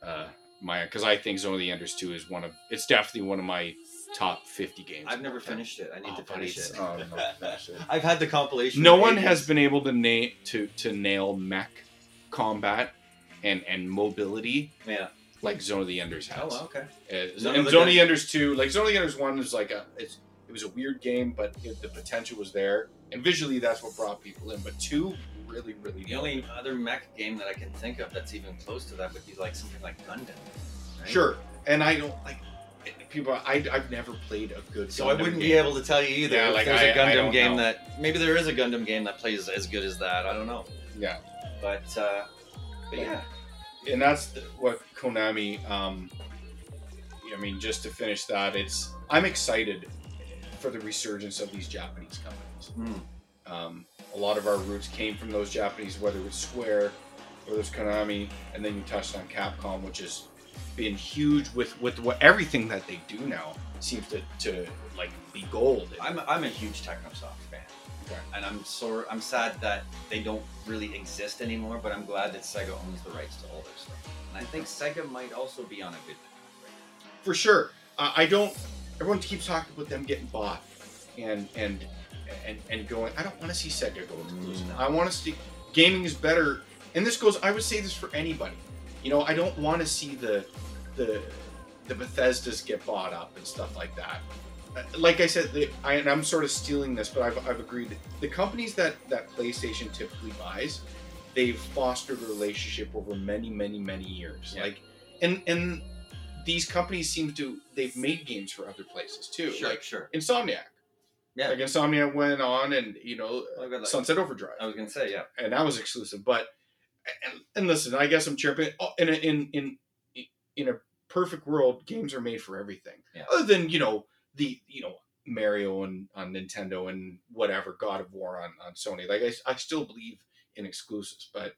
uh, my because I think Zone of the Enders two is one of it's definitely one of my top fifty games. I've never finished it. I need Oh, to finish it. oh, no, finish it. I've had the compilation. No one ages. has been able to na- to to nail mech combat and and mobility Yeah. like Zone of the Enders Oh, has. well, okay. Uh, and of Zone of the Enders two, like Zone of the Enders one, is like a it's, it was a weird game, but it, the potential was there, and visually that's what brought people in. But two really, really The only other mech game that I can think of that's even close to that would be like something like Gundam. right? sure. And I don't like people. I I've never played a good. So I wouldn't be able to tell you either. Yeah, if like, there's I- a Gundam game know. that maybe there is a Gundam game that plays as good as that. I don't know, Yeah, but uh, but yeah, and that's the- what Konami. Um, I mean, just to finish that, it's I'm excited for the resurgence of these Japanese companies. Hmm. Um, a lot of our roots came from those Japanese, whether it was Square, whether it was Konami, and then you touched on Capcom, which has been huge with with what everything that they do now seems to, to like be gold. I'm I'm a huge Technosoft fan, Okay. and I'm sore. I'm sad that they don't really exist anymore. But I'm glad that Sega owns the rights to all their stuff, and I think Sega might also be on a good path. for sure. Uh, I don't. Everyone keeps talking about them getting bought, and and and and going. I don't want to see Sega go exclusive. No. I want to see gaming is better. And this goes. I would say this for anybody. You know, I don't want to see the the the Bethesdas get bought up and stuff like that. Uh, Like I said, the, I, and I'm sort of stealing this, but I've, I've agreed. The companies that that PlayStation typically buys, they've fostered a relationship over many, many, many years. Yeah. Like, and and these companies seem to they've made games for other places too. Sure, Like sure. Insomniac. Yeah. Like Insomniac went on and you know good luck. Sunset Overdrive I was gonna say, yeah. and that was exclusive. But and, and listen, I guess I'm chirping. oh, In a, in in in a perfect world, games are made for everything. Yeah. Other than you know the you know Mario and on Nintendo and whatever God of War on on Sony. Like I, I still believe in exclusives, but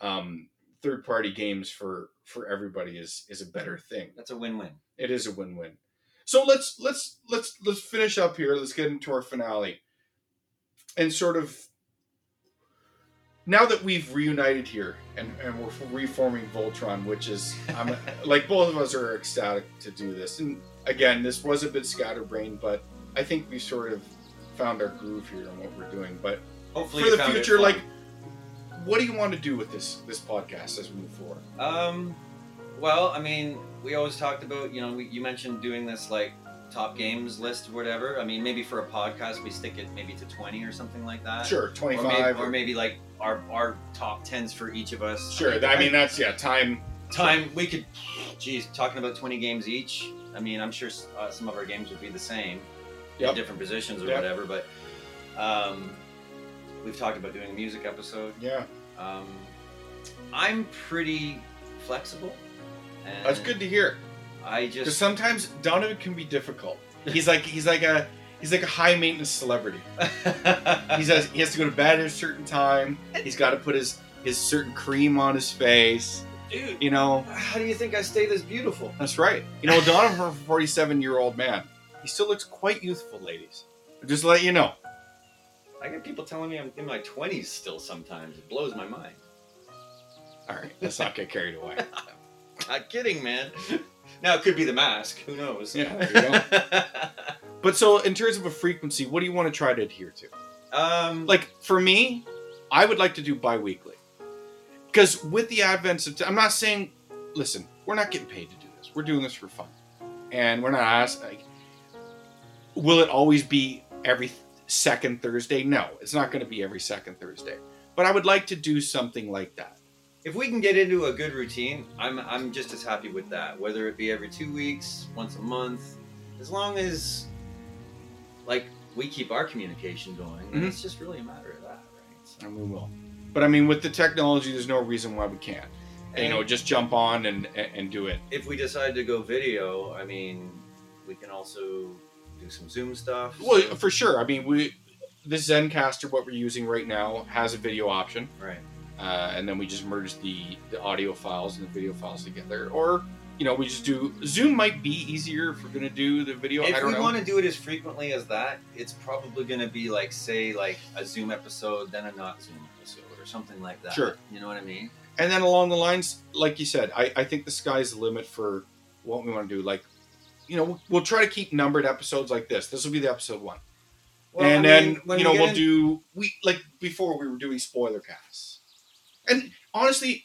um, third party games for for everybody is is a better thing. That's a win-win. It is a win win. So let's let's let's let's finish up here. Let's get into our finale, and sort of now that we've reunited here and, and we're reforming Voltron, which is I'm like both of us are ecstatic to do this. And again, this was a bit scatterbrained, but I think we sort of found our groove here on what we're doing. But Hopefully, for the future, like, what do you want to do with this this podcast as we move forward? Um, well, I mean, we always talked about, you know, we, you mentioned doing this like top games list or whatever. I mean, maybe for a podcast, we stick it maybe to 20 or something like that. Sure, twenty Or maybe, or maybe like our, our top 10s for each of us. Sure, I mean that's yeah, time. time we could, geez, talking about 20 games each. I mean, I'm sure uh, some of our games would be the same Yep. in different positions or Yep. whatever, but um, we've talked about doing a music episode. Yeah, Um, I'm pretty flexible. And that's good to hear. I Because just sometimes Donovan can be difficult. He's like he's like a he's like a high maintenance celebrity. He has he has to go to bed at a certain time. He's got to put his his certain cream on his face. dude. You know, How do you think I stay this beautiful? that's right. You know, Donovan, for a forty seven year old man, he still looks quite youthful, ladies. Just to let you know. I get people telling me I'm in my 20s still sometimes. It blows my mind. All right, let's not get carried away. Not kidding, man. Now it could be the mask. Who knows? Yeah, there you But so, in terms of a frequency, what do you want to try to adhere to? um, like for me, I would like to do bi-weekly. Because with the advent of, I'm not saying, listen, we're not getting paid to do this. We're doing this for fun, and we're not asked. Like, will it always be every second Thursday? No, it's not going to be every second Thursday. But I would like to do something like that. If we can get into a good routine, I'm I'm just as happy with that. Whether it be every two weeks, once a month, as long as like we keep our communication going, and Mhm. it's just really a matter of that, right? So- And we will. But I mean, with the technology, there's no reason why we can't. you know, just jump on and and and do it. if we decide to go video, I mean, we can also do some Zoom stuff. Well, so- for sure. I mean, we this Zencastr, what we're using right now, has a video option, right. Uh, and then we just merge the the audio files and the video files together. Or you know, we just do Zoom. Might be easier if we're gonna do the video. I If don't we want to do it as frequently as that, it's probably going to be like, say, like a Zoom episode, then a not Zoom episode, or something like that. Sure. You know what I mean? and then along the lines, like you said, I, I think the sky's the limit for what we want to do. Like, you know, we'll, we'll try to keep numbered episodes like this. This will be the episode one. and I mean, then you know we'll in- do we like before we were doing spoiler casts and honestly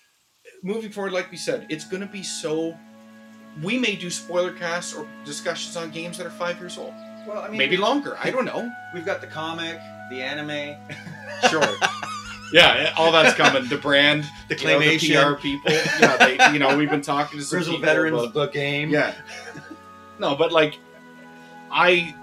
moving forward like we said it's going to be so we may do spoiler casts or discussions on games that are five years old. Well, I mean, maybe we- longer i don't know. We've got the comic, the anime, sure. Yeah all that's coming. The brand the you know, the pr people. Yeah they, you know we've been talking to some Grizzled people Veterans, about- the game. Yeah. no, but like, I,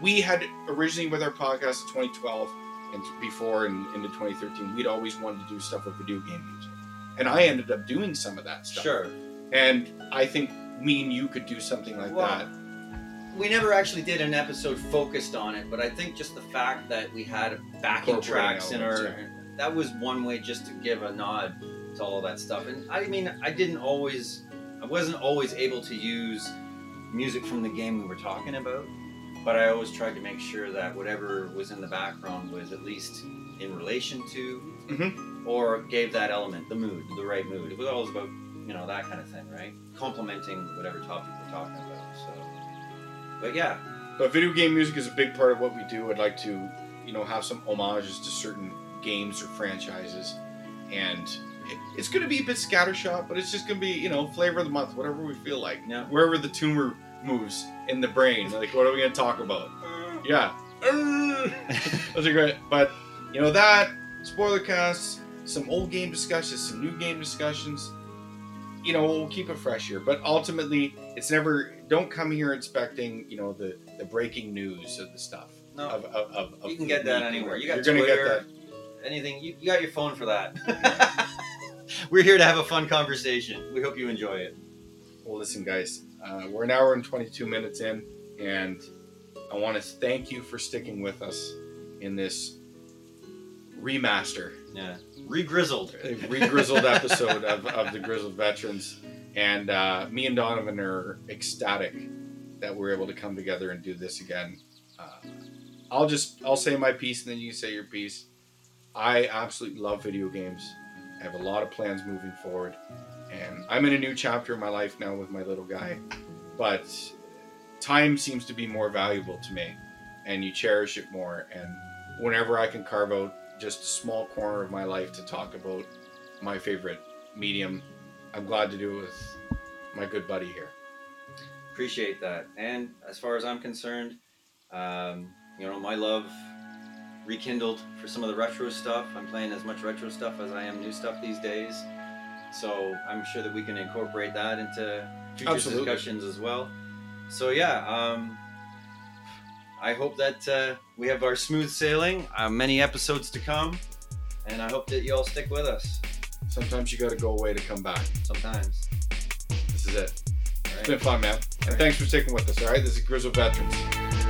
we had originally with our podcast in 2012 and before and into 2013, we'd always wanted to do stuff with video game music, and I ended up doing some of that stuff. Sure. And I think me and you could do something like Well, that. We never actually did an episode focused on it, but I think just the fact that we had backing tracks in our elements, that was one way just to give a nod to all that stuff. And I mean, I didn't always, I wasn't always able to use music from the game we were talking about, but I always tried to make sure that whatever was in the background was at least in relation to, Mhm. or gave that element, the mood, the right mood. It was always about, you know, that kind of thing, right? Complementing whatever topic we're talking about. So, but yeah, But video game music is a big part of what we do. I'd like to, you know, have some homages to certain games or franchises, and it's going to be a bit scattershot, but it's just going to be, you know, flavor of the month, whatever we feel like. Yeah. Wherever the tumor moves in the brain, like what are we going to talk about? Uh, yeah, uh. those are great. But you know that spoiler casts, some old game discussions, some new game discussions. You know, we'll keep it fresh here, but ultimately, it's never. Don't come here expecting, you know, the the breaking news of the stuff. no, Of, of, of, of You can get that anywhere. You got You're gonna Twitter. get anything, you, you got your phone for that. We're here to have a fun conversation. We hope you enjoy it. Well, listen, guys, uh, we're an hour and 22 minutes in, and I want to thank you for sticking with us in this remaster. Yeah, re-grizzled. re-grizzled episode of, of the Grizzled Veterans, and uh, me and Donovan are ecstatic that we're able to come together and do this again. Uh, I'll just I'll say my piece, and then you say your piece. I absolutely love video games. I have a lot of plans moving forward, and I'm in a new chapter in my life now with my little guy. But time seems to be more valuable to me, and you cherish it more. And whenever I can carve out just a small corner of my life to talk about my favorite medium. I'm glad to do it with my good buddy here. Appreciate that. And as far as I'm concerned, um, you know, my love rekindled for some of the retro stuff. I'm playing as much retro stuff as I am new stuff these days. So I'm sure that we can incorporate that into future Absolutely. discussions as well. So yeah, um, I hope that uh, we have our smooth sailing, uh, many episodes to come, and I hope that you all stick with us Sometimes you got to go away to come back. sometimes. This is it. All It's right. been fun, man. And thanks for sticking with us, all right? This is Grizzle Veterans.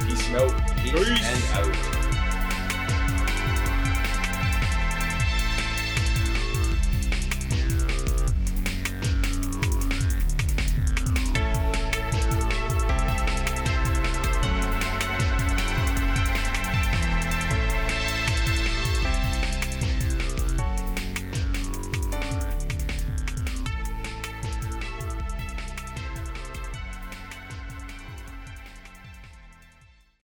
Peace out. Peace and out.